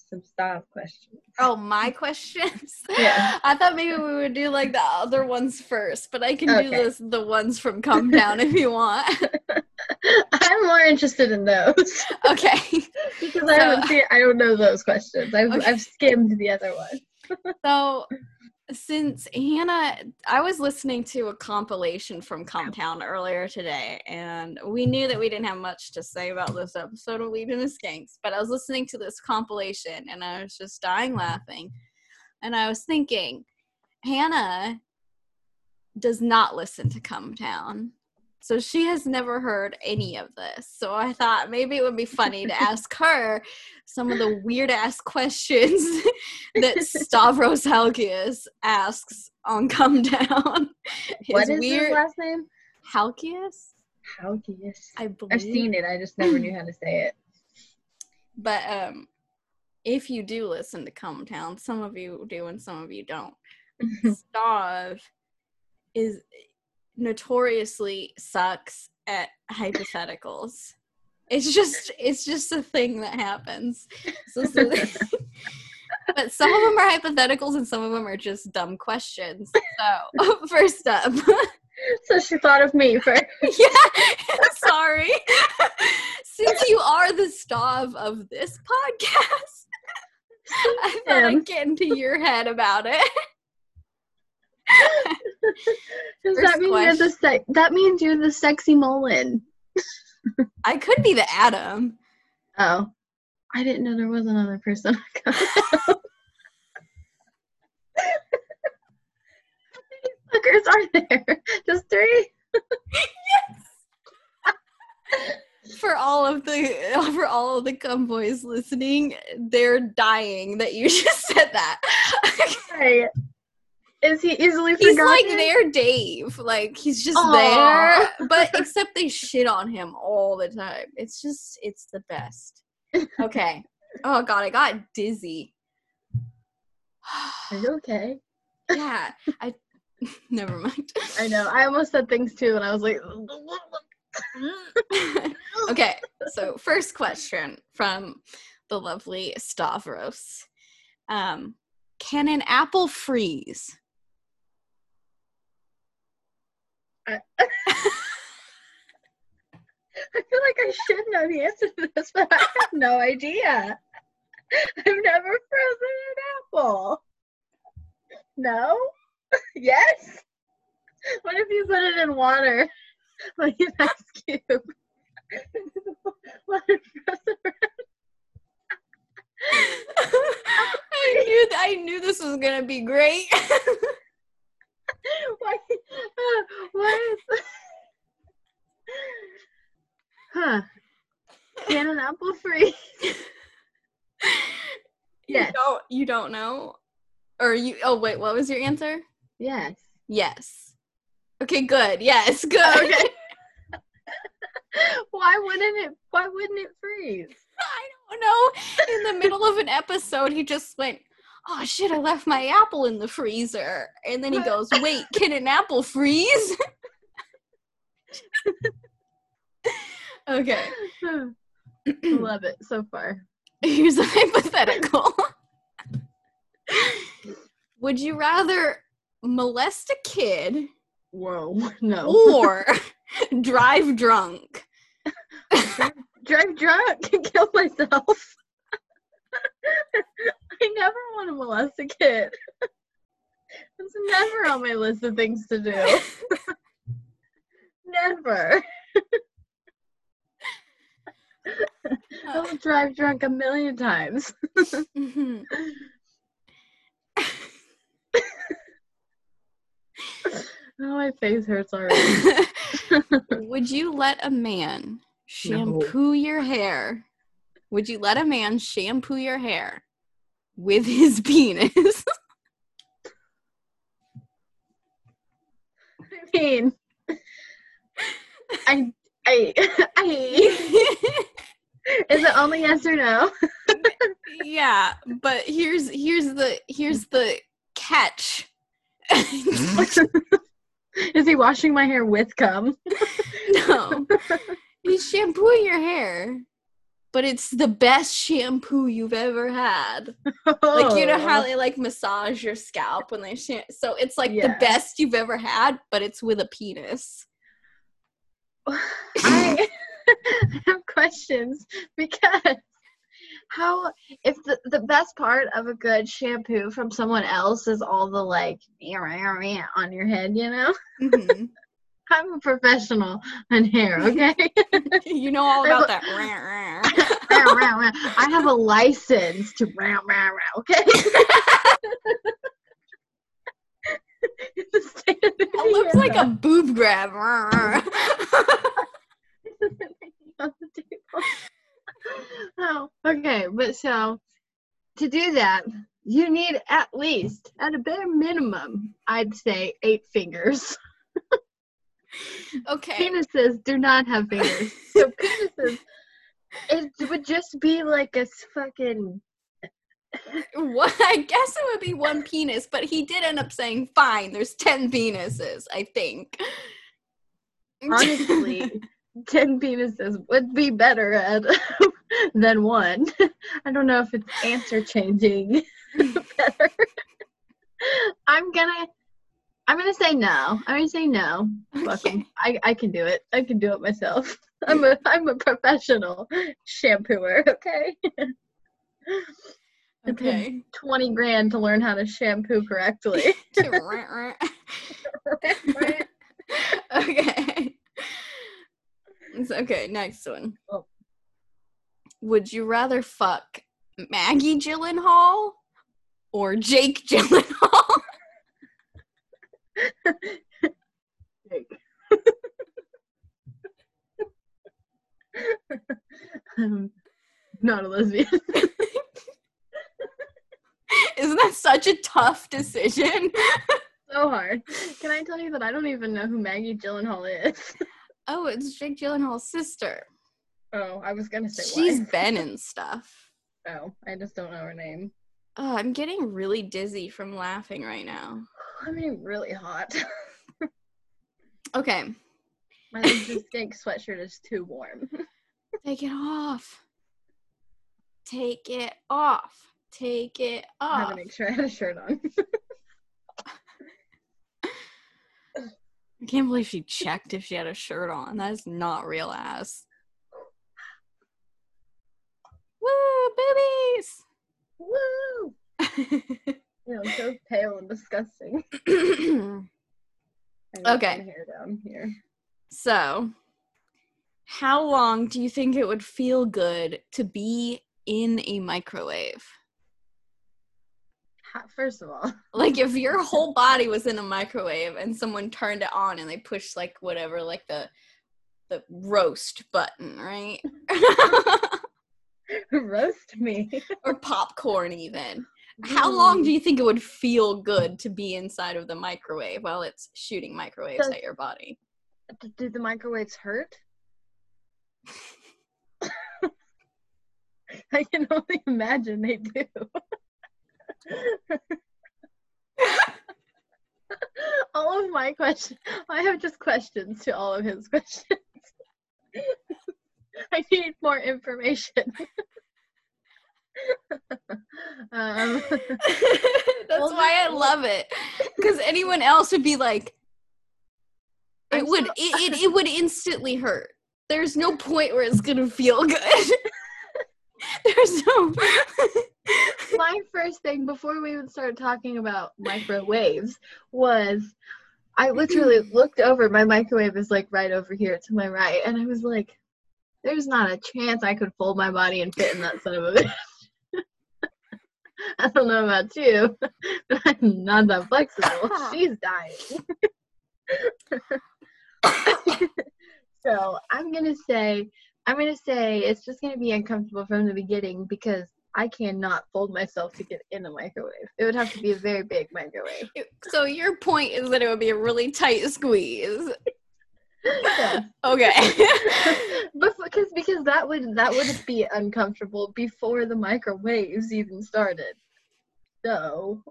Some style questions. Oh, my questions. Yeah. I thought maybe we would do like the other ones first, but I can do Okay. this the ones from Cum Town if you want. I'm more interested in those okay. because I haven't So- seen. I don't know those questions. I've Okay. I've skimmed the other one. So since Hannah, I was listening to a compilation from Cum Town earlier today, and we knew that we didn't have much to say about this episode of Legion the Skanks, but I was listening to this compilation and I was just dying laughing. And I was thinking, Hannah does not listen to Cum Town. So she has never heard any of this. So I thought maybe it would be funny to ask her some of the weird ass questions that Stavros Halkias asks on Cum Town. His what is weird his last name? Halkias, Halkias. I believe. I've seen it. I just never knew how to say it. But um, if you do listen to Cum Town, some of you do and some of you don't. Stav is notoriously sucks at hypotheticals. It's just it's just a thing that happens. So, so but some of them are hypotheticals and some of them are just dumb questions. So first up, so she thought of me first. yeah, sorry. Since you are the Stav of this podcast, I thought. I'd get into your head about it. Does that mean you're the se- That means you're the sexy Mullen. I could be the Adam. Oh, I didn't know there was another person. How many fuckers are there? Just three. yes. For all of the for all of the convoys listening, they're dying that you just said that. Right. Is he easily he's forgotten? like their Dave. Like he's just Aw. there. But except they shit on him all the time. It's just it's the best. Okay. Oh god, I got dizzy. Are you okay? yeah. I never mind. I know. I almost said things too, and I was like, okay, so first question from the lovely Stavros. Um, can an apple freeze? I feel like I should know the answer to this, but I have no idea. I've never frozen an apple. No? yes? What if you put it in water? Like an ice cube? It frozen I knew I knew this was gonna be great. Why? Uh, what? huh. Can an apple freeze? You Yes. don't you don't know? Or you oh wait, what was your answer? Yes. Yes. Okay, good. Yes, good. Okay. why wouldn't it? Why wouldn't it freeze? I don't know. In the middle of an episode, he just went, Oh shit, I left my apple in the freezer. And then he goes, Wait, can an apple freeze? okay. Love it so far. Here's a hypothetical. Would you rather molest a kid Whoa. No. or drive drunk? Drive drunk and kill myself. I never want to molest a kid. That's never on my list of things to do. never. I will drive drunk a million times. Mhm. Oh, my face hurts already. Would you let a man shampoo your hair? Would you let a man shampoo your hair with his penis? I mean, I, I, I. Is it only yes or no? yeah, but here's here's the here's the catch. Is he washing my hair with cum? no. He's shampooing your hair. But it's the best shampoo you've ever had. Like you know how they like massage your scalp when they sham- so it's like the best you've ever had, but it's with a penis. I have questions because how if the, the best part of a good shampoo from someone else is all the like on your head, you know? Mhm. I'm a professional in hair, okay? you know all about that. I have a license to round round round, okay? It's the state of the It looks like a boob grab. on the table. oh, okay, but so to do that, you need at least, at a bare minimum, I'd say eight fingers. okay. Penises do not have fingers, so penises. It would just be like a fucking. What I guess it would be one penis, but he did end up saying, "Fine, there's ten penises." I think. Honestly, ten penises would be better at than one. I don't know if it's answer changing better. I'm gonna I'm gonna say no. I'm gonna say no. Okay. I, I can do it. I can do it myself. I'm a I'm a professional shampooer, okay? Okay. twenty grand to learn how to shampoo correctly. okay. It's okay. Next one. Oh. Would you rather fuck Maggie Gyllenhaal or Jake Gyllenhaal? I'm um, not a lesbian. Isn't that such a tough decision? so hard. Can I tell you that I don't even know who Maggie Gyllenhaal is? Oh, it's Jake Gyllenhaal's sister. Oh, I was gonna say She's why. Ben and stuff. Oh, I just don't know her name. Oh, I'm getting really dizzy from laughing right now. I'm getting really hot. Okay, My steak sweatshirt is too warm. take it off. Take it off. Take it off. I had off. to make sure I had a shirt on. I can't believe she checked if she had a shirt on. That is not real ass. Woo, Woo! You know, so pale and disgusting. Okay. hair down here. so, how long do you think it would feel good to be in a microwave? First of all, Like if your whole body was in a microwave and someone turned it on and they pushed like whatever, like the the roast button, right? roast me. or popcorn even. How long do mm. you think it would feel good to be inside of the microwave while it's shooting microwaves Does- at your body? Do the microwaves hurt? I can only imagine they do. all of my questions, I have just questions to all of his questions. I need more information. um, That's why I love it. Because anyone else would be like, it I'm would so- it, it, it would instantly hurt. There's no point where it's gonna feel good. There's no my first thing before we even started talking about microwaves was I literally looked over. My microwave is like right over here to my right, and I was like, "There's not a chance I could fold my body and fit in that son of a bitch." I don't know about you, but I'm not that flexible. She's dying. so I'm gonna say I'm gonna say it's just gonna be uncomfortable from the beginning because I cannot fold myself to get in a microwave. It would have to be a very big microwave. So your point is that it would be a really tight squeeze. Yeah. Okay. because because that would that would be uncomfortable before the microwaves even started. So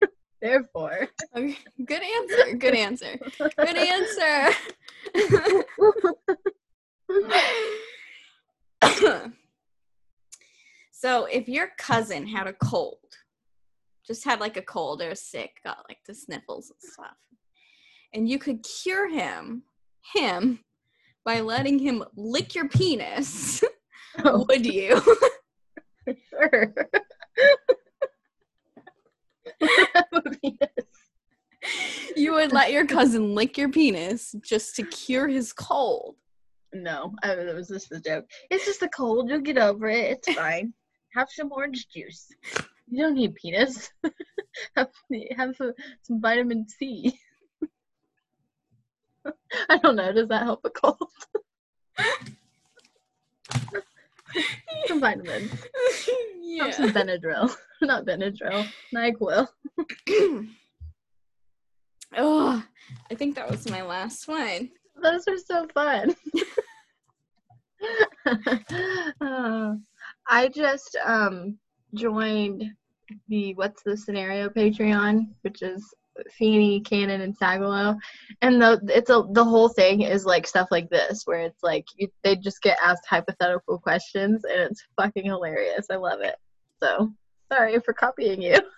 therefore okay. Good answer. Good answer. Good answer. so if your cousin had a cold, just had like a cold or sick, got like the sniffles and stuff, and you could cure him, him, by letting him lick your penis, Oh, would you? sure. you would let your cousin lick your penis just to cure his cold. no, I, it was just a joke. It's just a cold. You'll get over it. It's fine. Have some orange juice. You don't need penis. have have some, some vitamin C. I don't know. Does that help a cold? some vitamins. Have some yeah. Benadryl. Not Benadryl. NyQuil. oh, I think that was my last one. Those are so fun. Uh, I just um joined the What's the Scenario Patreon, which is Feeny, Cannon, and Sagalo, and the it's a the whole thing is like stuff like this, where it's like you, they just get asked hypothetical questions, and it's fucking hilarious. I love it. So sorry for copying you.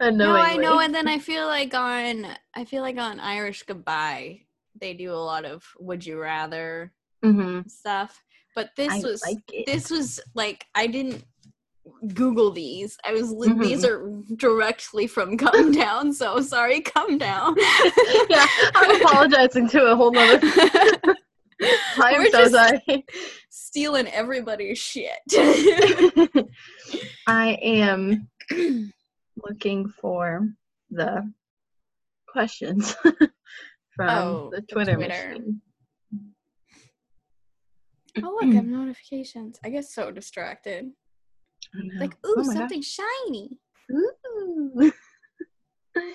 No, I know, and then I feel like on I feel like on Irish Goodbye they do a lot of would you rather Mhm. stuff. But this I was like this was like I didn't Google these. I was li- mm-hmm, these mm-hmm. are directly from Cum Town. So sorry, Cum Town. yeah, I'm apologizing to a whole nother. I am so just sorry. stealing everybody's shit. I am looking for the questions from Oh, the the Twitter, Twitter. machine. oh look, I have notifications. I get so distracted. Know. Like, ooh, Oh my God. something shiny. Ooh.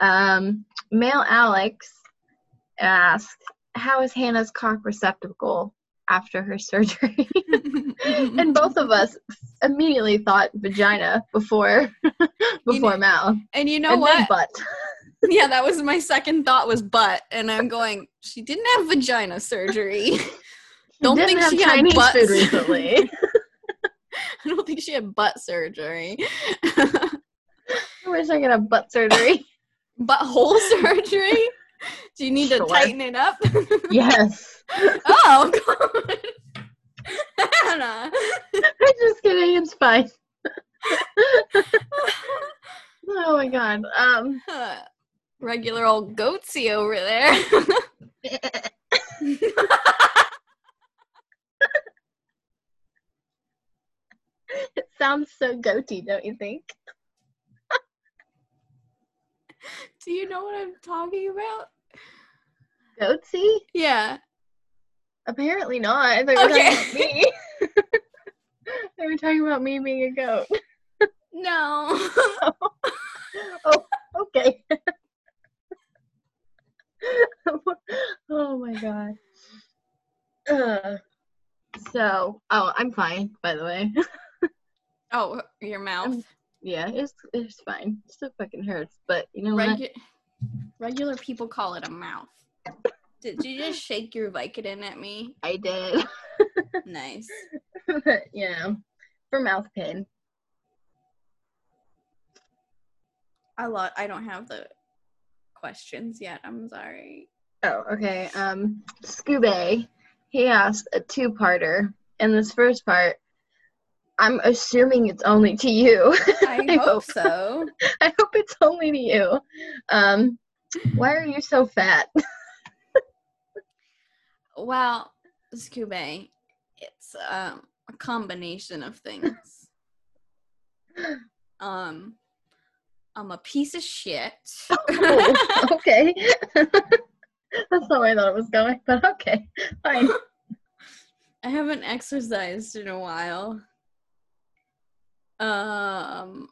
um, male Alex asked, "How is Hannah's cock receptacle after her surgery?" and both of us immediately thought vagina before before know- mouth. And you know and what? butt. yeah, that was my second thought was butt, and I'm going. She didn't have vagina surgery. Don't think she had butt recently. I don't think she had butt surgery. I wish I could have butt surgery. Butthole surgery? Do you need to tighten it up? yes. oh god. Hannah. I'm just kidding. It's fine. oh my god. Um. Regular old goatsy over there. It sounds so goatee, don't you think? Do you know what I'm talking about? Goatsy? Yeah. Apparently not. They were Okay. talking about me. they were talking about me being a goat. No. Oh, okay. oh my god. Uh, so, oh, I'm fine, by the way. Oh, your mouth. yeah, it's it's fine. It still fucking hurts, but you know what? Regular people call it a mouth. Did you just shake your Vicodin at me? I did. Nice. but, you know, for mouth pain. I lo- I don't have the questions yet. I'm sorry. Oh, okay. Um, Scooby, he asked a two-parter, In this first part, I'm assuming it's only to you. I, I hope hope. so. I hope it's only to you. Um, why are you so fat? Well, Scooby, it's um a combination of things. um I'm a piece of shit. Oh, okay. That's not where I thought it was going, but okay, fine. I haven't exercised in a while. Um,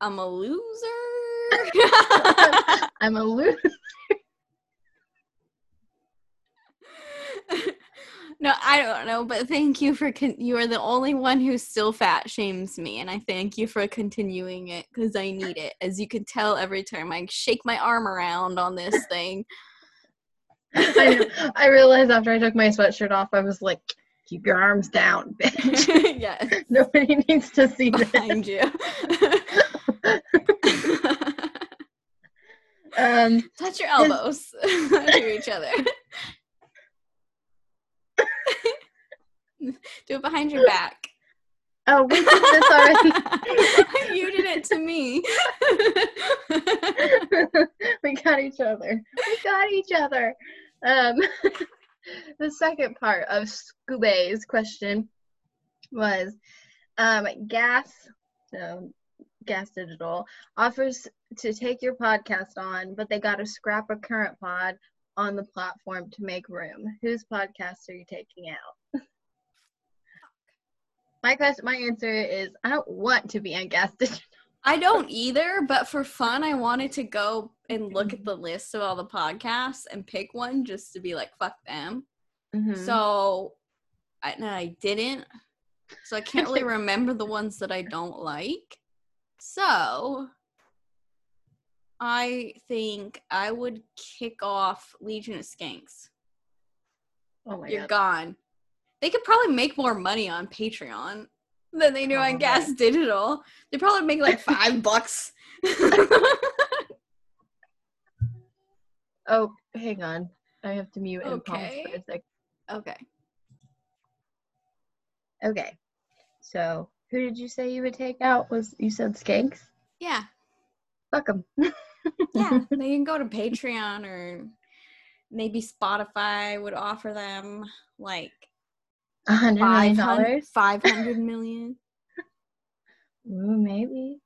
I'm a loser. I'm a loser. no, I don't know, but thank you for con- you are the only one who still fat shames me, and I thank you for continuing it because I need it. As you can tell, every time I shake my arm around on this thing. I, know. I realized after I took my sweatshirt off, I was like, "Keep your arms down, bitch. yes, Nobody needs to see this." behind you. Um, Touch your elbows to each other. Do it behind your back. oh, we did this already. you did it to me. we got each other. We got each other. Um, the second part of Scoobay's question was um, Gas, so Gas Digital, offers to take your podcast on, but they got to scrap a current pod on the platform to make room. Whose podcast are you taking out? My question, my answer is I don't want to be on Gas Digital. I don't either, but for fun, I wanted to go and look at the list of all the podcasts and pick one just to be like, fuck them. Mhm. So, I, I didn't. So I can't really remember the ones that I don't like. So, I think I would kick off Legion of Skanks. oh my god. You're god. gone. They could probably make more money on Patreon than they do on Probably. Gas Digital. They probably make like five bucks. Oh, hang on. I have to mute and pause Okay. for a sec. okay. Okay. So, who did you say you would take out? Was you said Skanks? Yeah. Fuck them. Yeah. they can go to Patreon or maybe Spotify would offer them like A hundred million 500, dollars. 500 million. Ooh, maybe.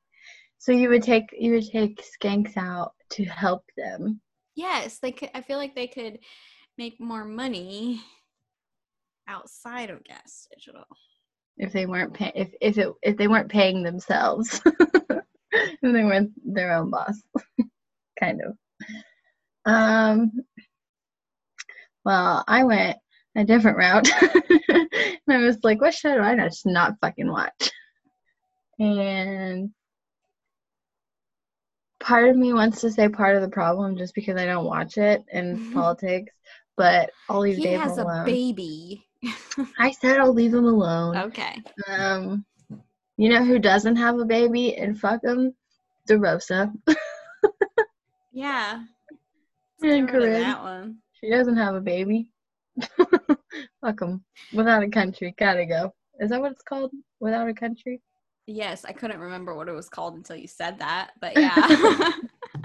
So you would take you would take Skanks out to help them. Yes, they could I feel like they could make more money outside of Gas Digital. if they weren't pay- if if it if they weren't paying themselves if they weren't their own boss kind of um well i went a different route and i was like what should i just not fucking watch and part of me wants to say part of the problem just because i don't watch it in politics but i'll leave He Dave has alone a baby. i said i'll leave him alone Okay. um, you know who doesn't have a baby and fuck him? DeRosa. Yeah. And Get rid of Corinne. that one. She doesn't have a baby. fuck him. Without a country, gotta go. Is that what it's called? Without a country? Yes, I couldn't remember what it was called until you said that, but yeah.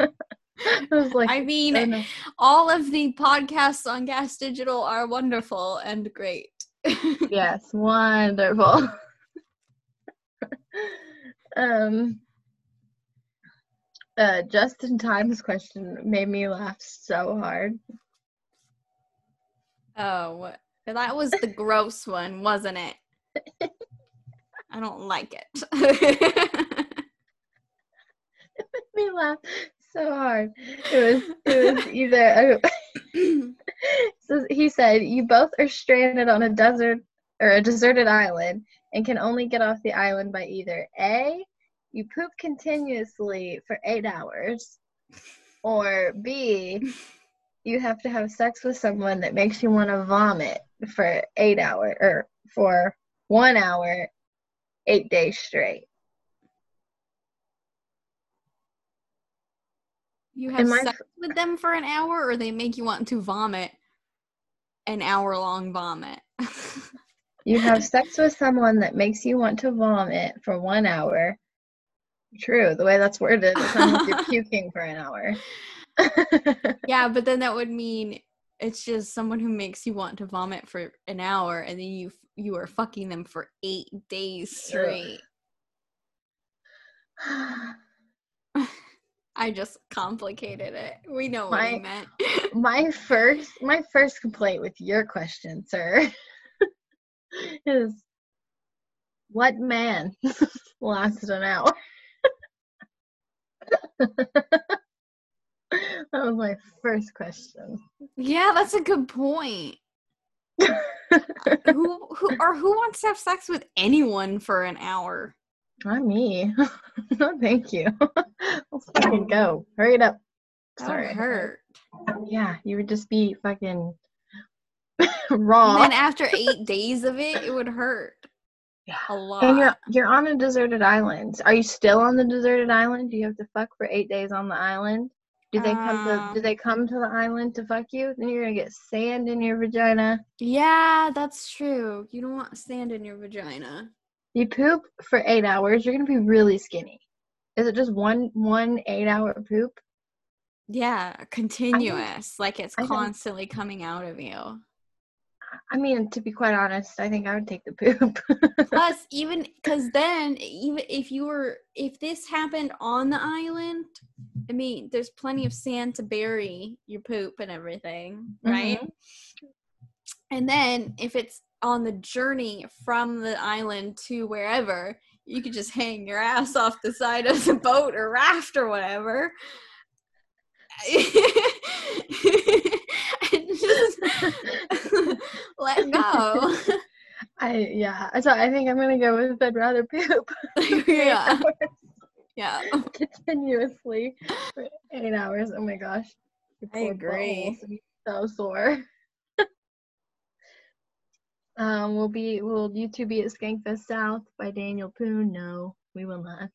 I was like, I mean, oh, no. all of the podcasts on Gas Digital are wonderful and great. yes, wonderful. um, uh, Justin Time's question made me laugh so hard. Oh, that was the gross one, wasn't it? I don't like it. it made me laugh so hard. It was it was either so he said you both are stranded on a desert or a deserted island and can only get off the island by either A you poop continuously for 8 hours or B you have to have sex with someone that makes you want to vomit for 8 hours or for 1 hour 8 days straight. you have my sex with them for an hour, or they make you want to vomit an hour long vomit. You have sex with someone that makes you want to vomit for one hour. True, the way that's worded, it sounds like you're puking for an hour. Yeah, but then that would mean It's just someone who makes you want to vomit for an hour and then you you are fucking them for 8 days straight. I just complicated it. We know what he meant. my first my first complaint with your question, sir, is what man lasted an hour? that was my first question. yeah, that's a good point. who who or who wants to have sex with anyone for an hour? Not me. no, thank you. Let's fucking go. Hurry it up. That Sorry. would hurt. Yeah, you would just be fucking wrong. And then after eight days of it, it would hurt Yeah. a lot. And you're you're on a deserted island. Are you still on the deserted island? Do you have to fuck for eight days on the island? Do they come to do Um, they come to the island to fuck you? Then you're gonna get sand in your vagina. yeah, that's true. You don't want sand in your vagina. You poop for eight hours, you're gonna be really skinny. Is it just one one eight hour poop? Yeah, continuous. like it's I think- constantly coming out of you. I mean, to be quite honest, I think I would take the poop. Plus, even because then, even if you were, if this happened on the island, I mean, there's plenty of sand to bury your poop and everything, right? Mm-hmm. And then if it's on the journey from the island to wherever, you could just hang your ass off the side of the boat or raft or whatever. just let go. I yeah. So I think I'm gonna go with I'd rather poop. yeah. Yeah. continuously for eight hours. Oh my gosh. I agree. buttholes would be So sore. um, will be will you two be at Skankfest South by Daniel Poon? No, we will not.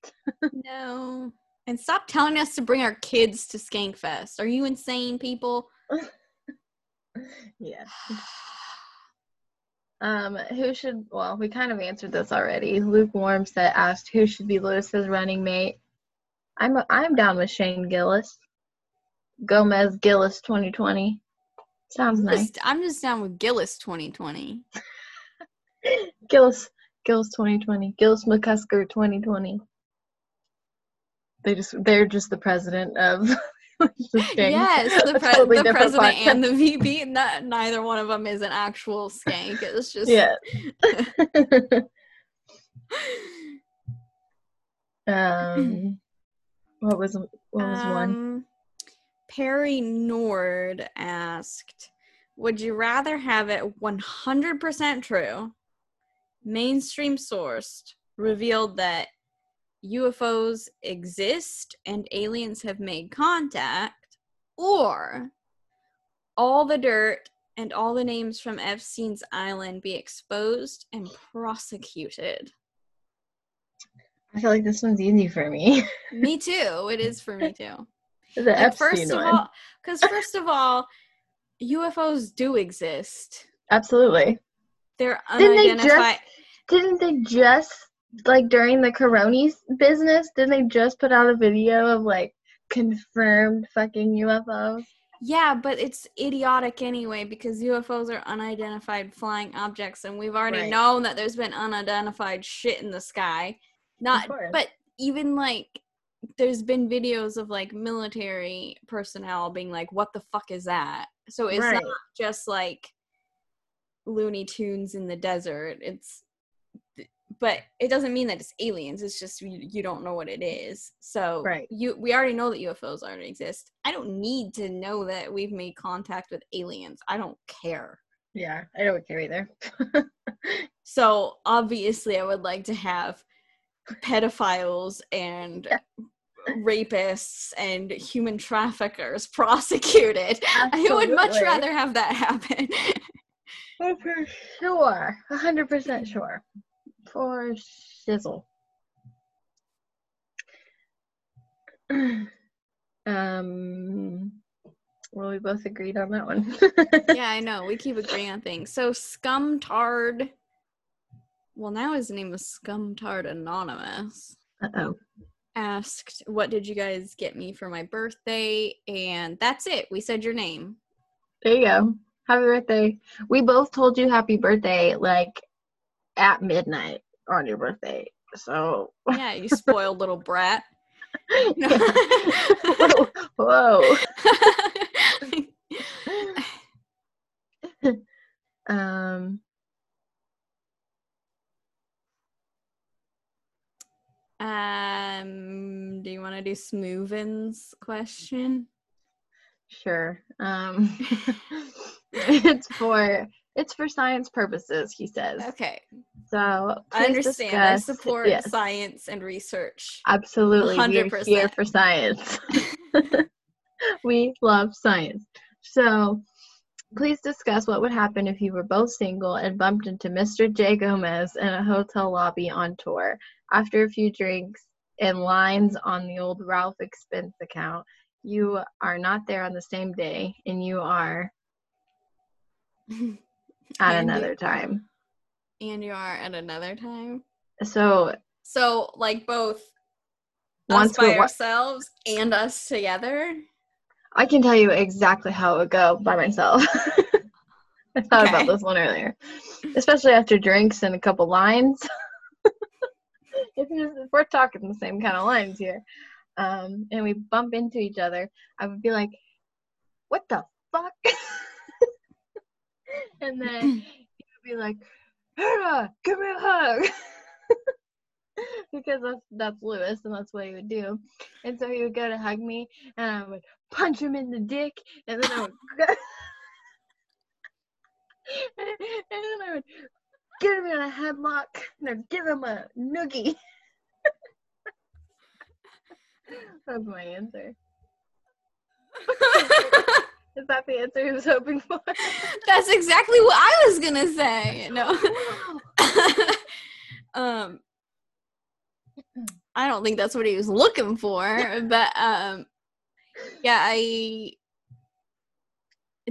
No. And stop telling us to bring our kids to Skankfest. Are you insane, people? Yeah. Um, who should? Well, we kind of answered this already. Lukewarm said asked who should be Luis's running mate. I'm I'm down with Shane Gillis. Gomez Gillis 2020. Sounds I'm nice. just, I'm just down with Gillis 2020. Gillis Gillis 2020. Gillis McCusker 2020. They just they're just the president of. Yes, the, pre- totally the president podcast. and the VP. Not, neither one of them is an actual skank. It's just Yeah. um what was what was one? Um, Perry Nord asked, "Would you rather have it 100% true, mainstream sourced, revealed that UFOs exist and aliens have made contact, or all the dirt and all the names from Epstein's island be exposed and prosecuted?" I feel like this one's easy for me. Me too. It is for me too. the Like, Epstein first of one. all, because first of all, UFOs do exist. Absolutely. They're Didn't they unidentified. Didn't they just like during the Coronies business, didn't they just put out a video of like confirmed fucking UFOs? Yeah, but it's idiotic anyway because UFOs are unidentified flying objects, and we've already Right. known that there's been unidentified shit in the sky. Not, but even like, there's been videos of like military personnel being like, "What the fuck is that?" So it's Right. not just like Looney Tunes in the desert. It's, but it doesn't mean that it's aliens. It's just you, you don't know what it is. So Right. you we already know that UFOs already exist. I don't need to know that we've made contact with aliens. I don't care. Yeah, I don't care either. So obviously, I would like to have pedophiles and Yeah. rapists and human traffickers prosecuted. I would much rather have that happen. Oh, for sure. A hundred percent sure. For shizzle. um well we both agreed on that one. yeah, I know. We keep agreeing on things. So Scumtard. Well, now his name is Scumtard Anonymous. Uh-oh. Asked, "What did you guys get me for my birthday?" And that's it. We said your name. There you go. Happy birthday. We both told you happy birthday like at midnight on your birthday. So Yeah, you spoiled little brat. Whoa. whoa. Um um, do you want to do Smoovin's question? Sure. Um, it's for it's for science purposes, he says. Okay, So I understand. I support yes, science and research. absolutely. We're here 100%. for science. we love science. So please discuss what would happen if you were both single and bumped into Mr. J. Gomez in a hotel lobby on tour. After a few drinks and lines on the old Ralph expense account, you are not there on the same day and you are at And another time. And you are at another time. So So, like both once us by ourselves and us together. I can tell you exactly how it would go by myself. I thought Okay. about this one earlier, especially after drinks and a couple lines. if, if we're talking the same kind of lines here, um, and we bump into each other, I would be like, "What the fuck?" and then he would be like, "Hannah, give me a hug." because that's that's Luis and that's what he would do. And so he would go to hug me and I would punch him in the dick and then I would go and then I would get him in a headlock and I'd give him a noogie. that's my answer. Is that the answer he was hoping for? That's exactly what I was gonna say. No. um I don't think that's what he was looking for, but um yeah, I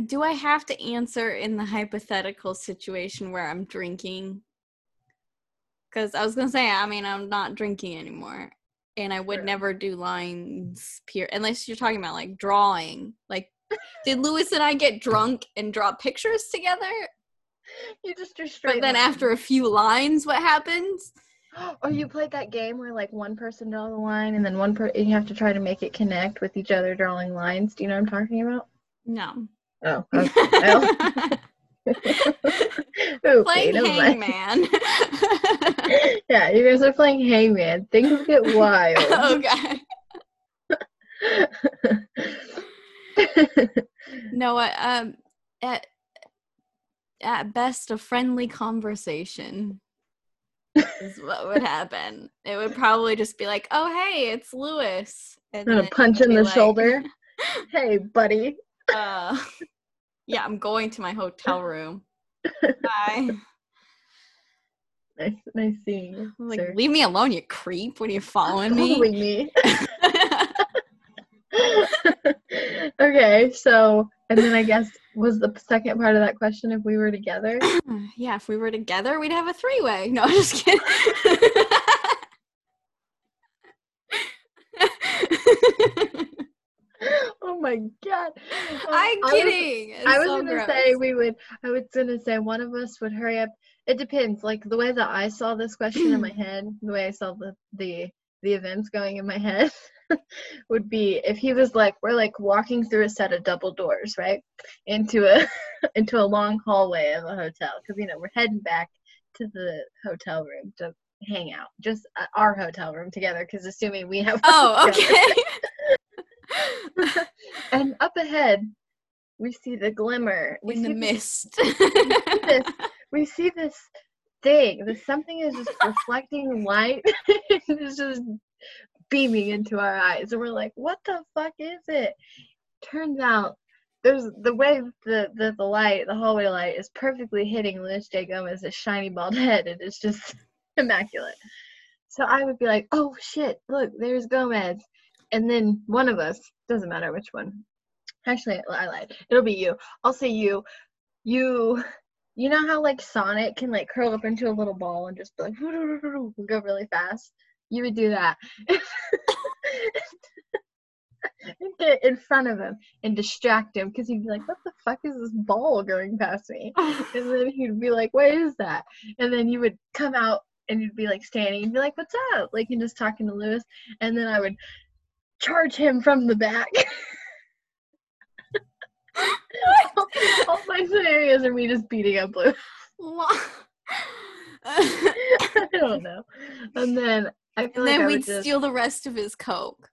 do I have to answer in the hypothetical situation where I'm drinking? Cuz I was going to say I mean I'm not drinking anymore and I would Sure. never do lines peer unless you're talking about like drawing. Like did Luis and I get drunk and draw pictures together? you just do straight But then after a few lines, what happens? Or oh, you played that game where like one person draws a line and then one per you have to try to make it connect with each other drawing lines. Do you know what I'm talking about? No. Oh, okay. Okay, Playing. Hangman. Yeah, you guys are playing Hangman. Things get wild. okay. No, um, at at best, a friendly conversation is what would happen. It would probably just be like, "Oh, hey, it's Luis," and and a punch in the like, shoulder. Hey, buddy. Uh, yeah, I'm going to my hotel room. Bye. Nice, nice seeing you. Like, sir. leave me alone, you creep. What are you following Following me? okay, so and then I guess was the second part of that question if we were together? yeah, if we were together, we'd have a three way. No, I'm just kidding. oh my god. Um, I'm I was- kidding. I was so gonna gross. say we would. I was gonna say one of us would hurry up. It depends. Like the way that I saw this question in my head, the way I saw the the the events going in my head would be if he was like we're like walking through a set of double doors, right, into a into a long hallway of a hotel because you know we're heading back to the hotel room to hang out, just uh, our hotel room together. Because assuming we have oh okay. and up ahead we see the glimmer. We in the mist. this we see this thing. This something is just reflecting light. it's just beaming into our eyes, and we're like, "What the fuck is it?" Turns out, there's the way the the, the light, the hallway light, is perfectly hitting Luis J Gomez's shiny bald head. And It is just immaculate. So I would be like, "Oh shit! Look, there's Gomez," and then one of us doesn't matter which one. Actually, I lied. It'll be you. I'll say you. You you know how like Sonic can like curl up into a little ball and just be like go really fast? You would do that. Get in front of him and distract him because he'd be like, "What the fuck is this ball going past me?" and then he'd be like, "What is that?" And then you would come out and you'd be like standing and be like, "What's up?" Like and just talking to Luis, and then I would charge him from the back. All, my scenarios are me just beating up Blue. I don't know. And then I feel and like then we'd just, steal the rest of his coke.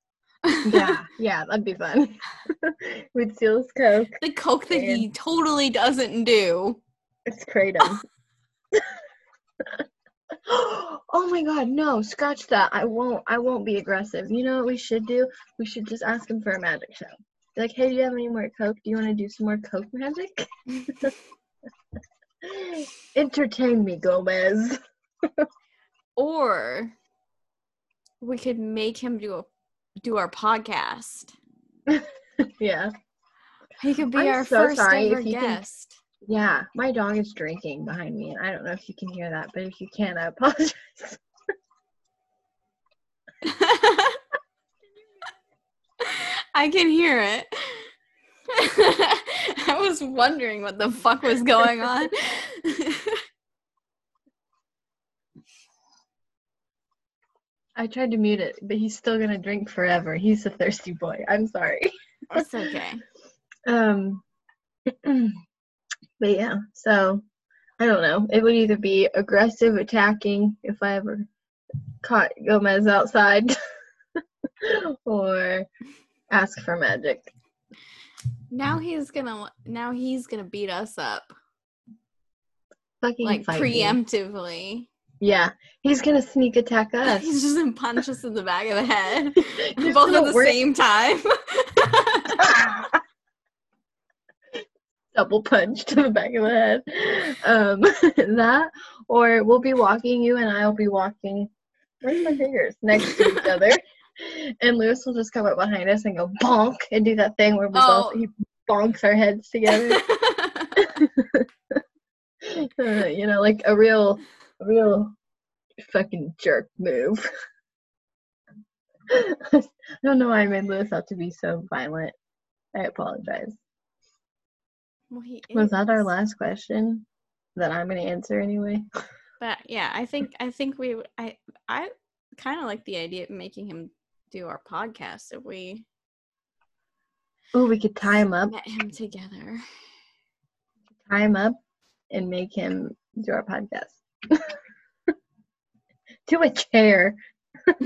yeah, yeah, that'd be fun. we'd steal his coke. the coke that he totally doesn't do. It's kratom. oh my god, no, scratch that. I won't I won't be aggressive. You know what we should do? We should just ask him for a magic show. Be like, hey, do you have any more coke? Do you want to do some more coke magic? Entertain me, Gomez. Or we could make him do a do our podcast. yeah. He could be I'm our so first ever if you can- guest. Yeah, my dog is drinking behind me, and I don't know if you can hear that, but if you can, I apologize. I can hear it. I was wondering what the fuck was going on. I tried to mute it, but he's still gonna drink forever. He's a thirsty boy. I'm sorry. That's okay. Um, but yeah, so I don't know. It would either be aggressive attacking if I ever caught Gomez outside, or ask for magic. Now he's gonna now he's gonna beat us up Fucking like fight me. preemptively. Yeah, he's gonna sneak attack us. He's just gonna punch us in the back of the head, both at the work- same time. double punch to the back of the head. Um, that, or we'll be walking, you and I will be walking, where's my fingers? Next to each other. And Luis will just come up behind us and go bonk and do that thing where we Oh. both he bonks our heads together. Uh, you know, like a real, a real fucking jerk move. I don't know why I made Luis out to be so violent. I apologize. well, Was that our last question that I'm going to answer anyway? But yeah, I think I think we I I kind of like the idea of making him do our podcast if we Oh, we could tie him up, met him together. tie him up, and make him do our podcast. to a chair.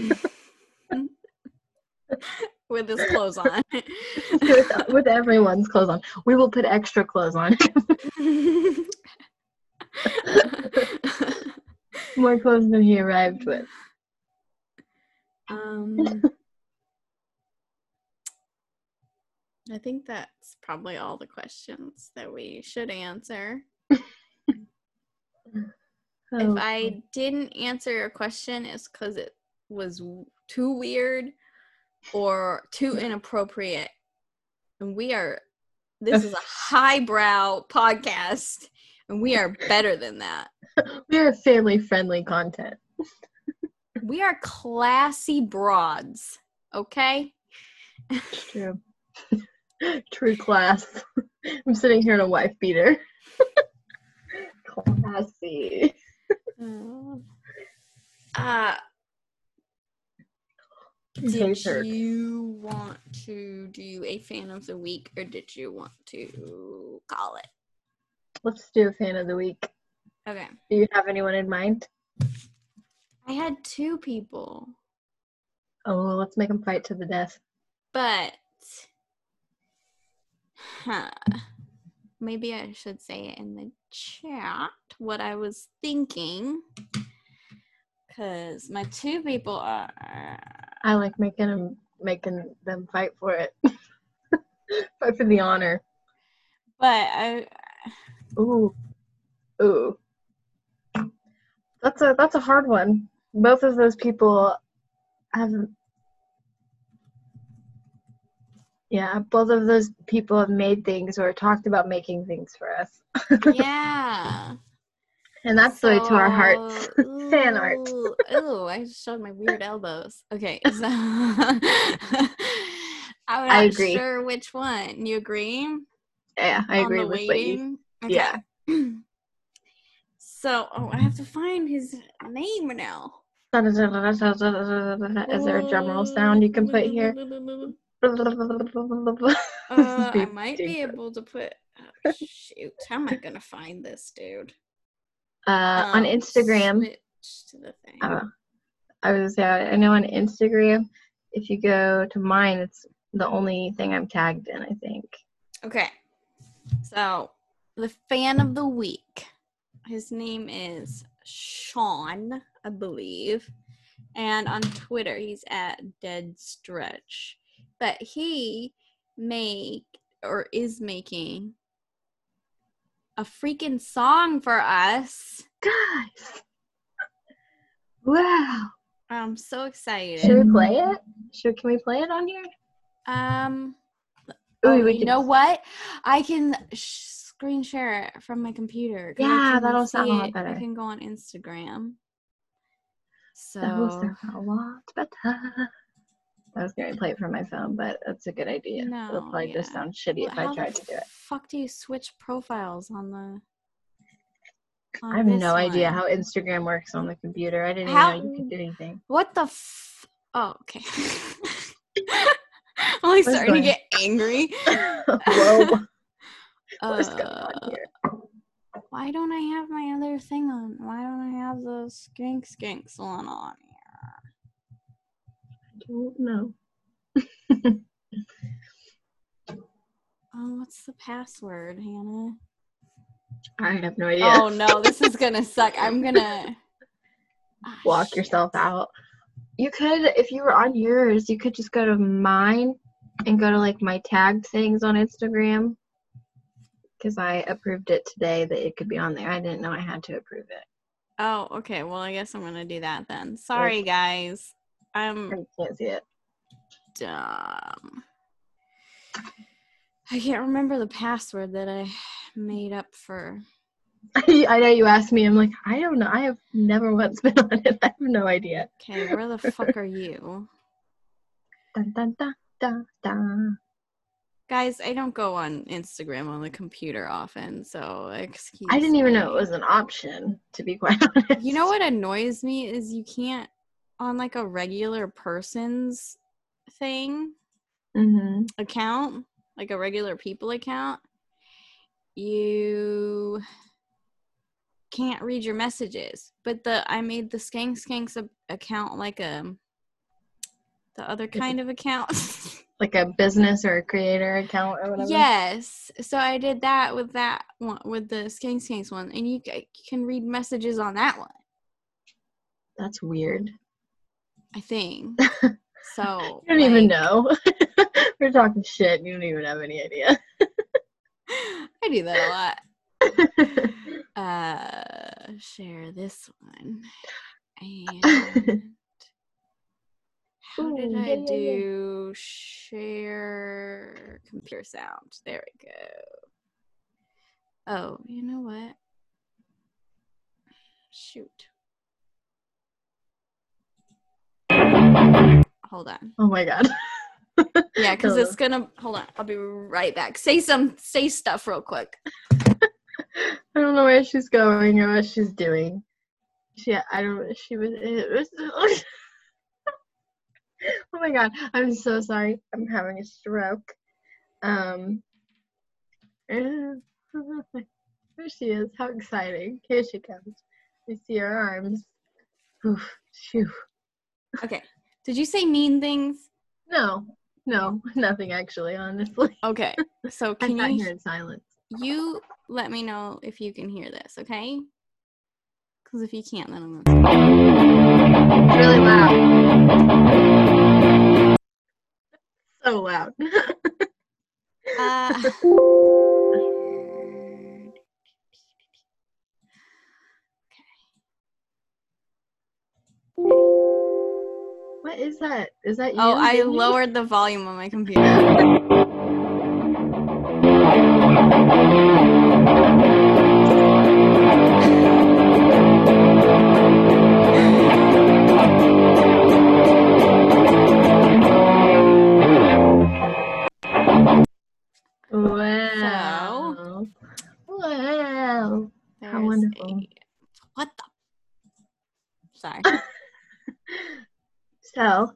with his clothes on. with, with everyone's clothes on. We will put extra clothes on. More clothes than he arrived with. Um, I think that's probably all the questions that we should answer. If Oh, I didn't answer your question, it's because it was too weird or too inappropriate. And we are, this is a highbrow podcast, and we are better than that. we are family friendly content. We are classy broads, okay? It's true. True class. I'm sitting here in a wife beater. Classy. Uh, did you want to do a fan of the week or did you want to call it? Let's do a fan of the week. Okay. Do you have anyone in mind? I had two people, Oh, let's make them fight to the death. but huh, maybe I should say it in the chat what I was thinking. Because my two people are. I like making them making them fight for it. fight for the honor. But I. Ooh. Ooh. That's a that's a hard one. Both of those people have Yeah, both of those people have made things or talked about making things for us. Yeah. And that's the way to our hearts. So- Fan art. Ooh, Ooh, I just showed my weird elbows. Okay. So I'm I not agree. sure which one. You agree? Yeah, I On agree with waiting? yeah. so, oh, I have to find his name now. Is there a drum roll sound you can put here? Uh, I might be able to put. oh, shoot, how am I gonna find this dude? Uh, on Um, Instagram, to the thing. uh, I was gonna say I know on Instagram, if you go to mine, it's the only thing I'm tagged in. I think. Okay. So, the fan of the week. His name is Sean, I believe. And on Twitter, he's at Dead Stretch. But he make or is making a freaking song for us. Guys, wow! I'm so excited. Should we play it? Should can we play it on here? Um Ooh, oh, we you know what? I can sh- screen share it from my computer. Yeah, that'll sound a lot better. I can go on Instagram. So That will sound a lot better. I was gonna play it from my phone, but that's a good idea. It'll No, probably just sound shitty Well, if I tried to do it. Fuck, do you switch profiles on the? on I have no idea how Instagram works on the computer. I didn't How- know you could do anything. What the? F- oh, okay. I'm like What's starting to get angry. Whoa, what's going Uh, on here? Why don't I have my other thing on? Why don't I have the skink skinks one on here? I don't know. Oh, what's the password, Hannah? I have no idea. Oh no, this is gonna suck. I'm gonna Ah, Walk shit. yourself out. You could, if you were on yours, you could just go to mine and go to like my tagged things on Instagram. Because I approved it today that it could be on there. I didn't know I had to approve it. Oh, okay. Well, I guess I'm gonna do that then. Sorry, guys. I'm You can't see it. dumb. I can't remember the password that I made up for. I know you asked me. I'm like, I don't know. I have never once been on it. I have no idea. Okay, where the fuck are you? Dun, dun, dun, dun, dun. Guys, I don't go on Instagram on the computer often, so excuse I didn't even know it was an option, to be quite honest. You know what annoys me is you can't on like a regular person's thing hmm account, like a regular people account, you can't read your messages. But the I made the Skank Skanks account like a the other kind of account. Like a business or a creator account or whatever. yes. So I did that with that one with the Skank Skanks one and you ca- can read messages on that one, That's weird. I think. So You don't even know. We're talking shit. You don't even have any idea. I do that a lot. uh share this one and how did Ooh, i yeah, yeah, yeah. do share computer sound there we go oh you know what shoot hold on oh my god. yeah because it's gonna hold on i'll be right back say some say stuff real quick I don't know where she's going or what she's doing. She, I don't. Know. She was. It was oh my god! I'm so sorry. I'm having a stroke. Um. There she is. How exciting! Here she comes. We see her arms. Oof, phew. okay did you say mean things No, no, nothing actually. Honestly, okay so I can sat you here in silence. you let me know if you can hear this, okay? Because if you can't, then I'm gonna. It's really loud. So loud. Uh, What is that? Is that you? oh, I singing? lowered the volume on my computer. So,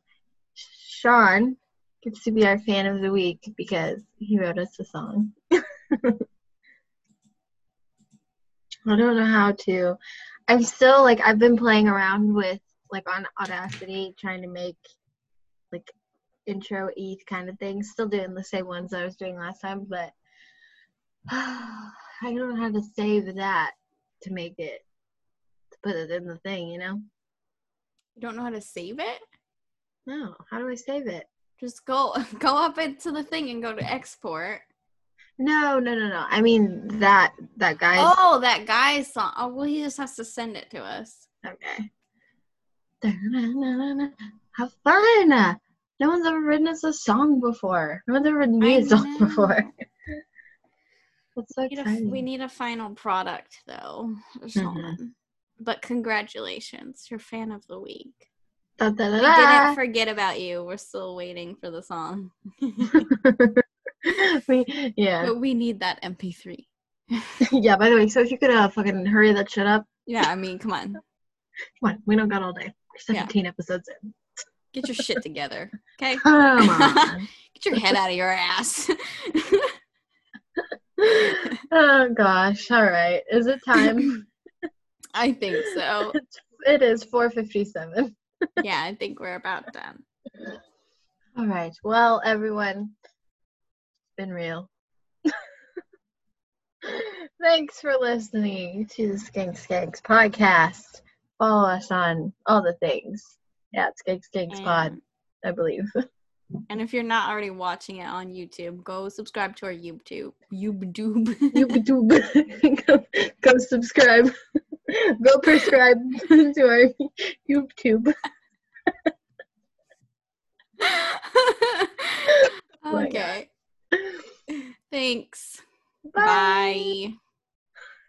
Sean gets to be our fan of the week because he wrote us a song. I don't know how to. I'm still like I've been playing around with like on Audacity trying to make like intro e kind of things. Still doing the same ones I was doing last time, but I don't know how to save that to make it to put it in the thing, you know? You don't know how to save it? No. How do I save it? Just go go up into the thing and go to export. No, no, no, no. I mean that that guy. Oh, that guy's song. Oh, well, he just has to send it to us. Okay. Have fun. No one's ever written us a song before. No one's ever written me I a song know. before. That's so We need, a, we need a final product though, something. Mm-hmm. But congratulations, you're fan of the week. Da, da, da, We didn't forget about you. We're still waiting for the song. We- yeah. but we need that MP3. yeah, by the way, so if you could uh, fucking hurry that shit up. Yeah, I mean, come on. Come on, we don't got all day. We're Yeah. 17 episodes in. Get your shit together. Okay? Come on. Get your head out of your ass. oh gosh. All right. Is it time? I think so. it is 4:57. Yeah, I think we're about done. All right. Well, everyone, it's been real. Thanks for listening to the Skank Skanks podcast. Follow us on all the things. Yeah, it's Skank Skanks Pod, I believe. and if you're not already watching it on YouTube, go subscribe to our YouTube. YouTube. YouTube. go, go subscribe. go prescribe to our YouTube. Oh okay. Thanks. Bye. Bye.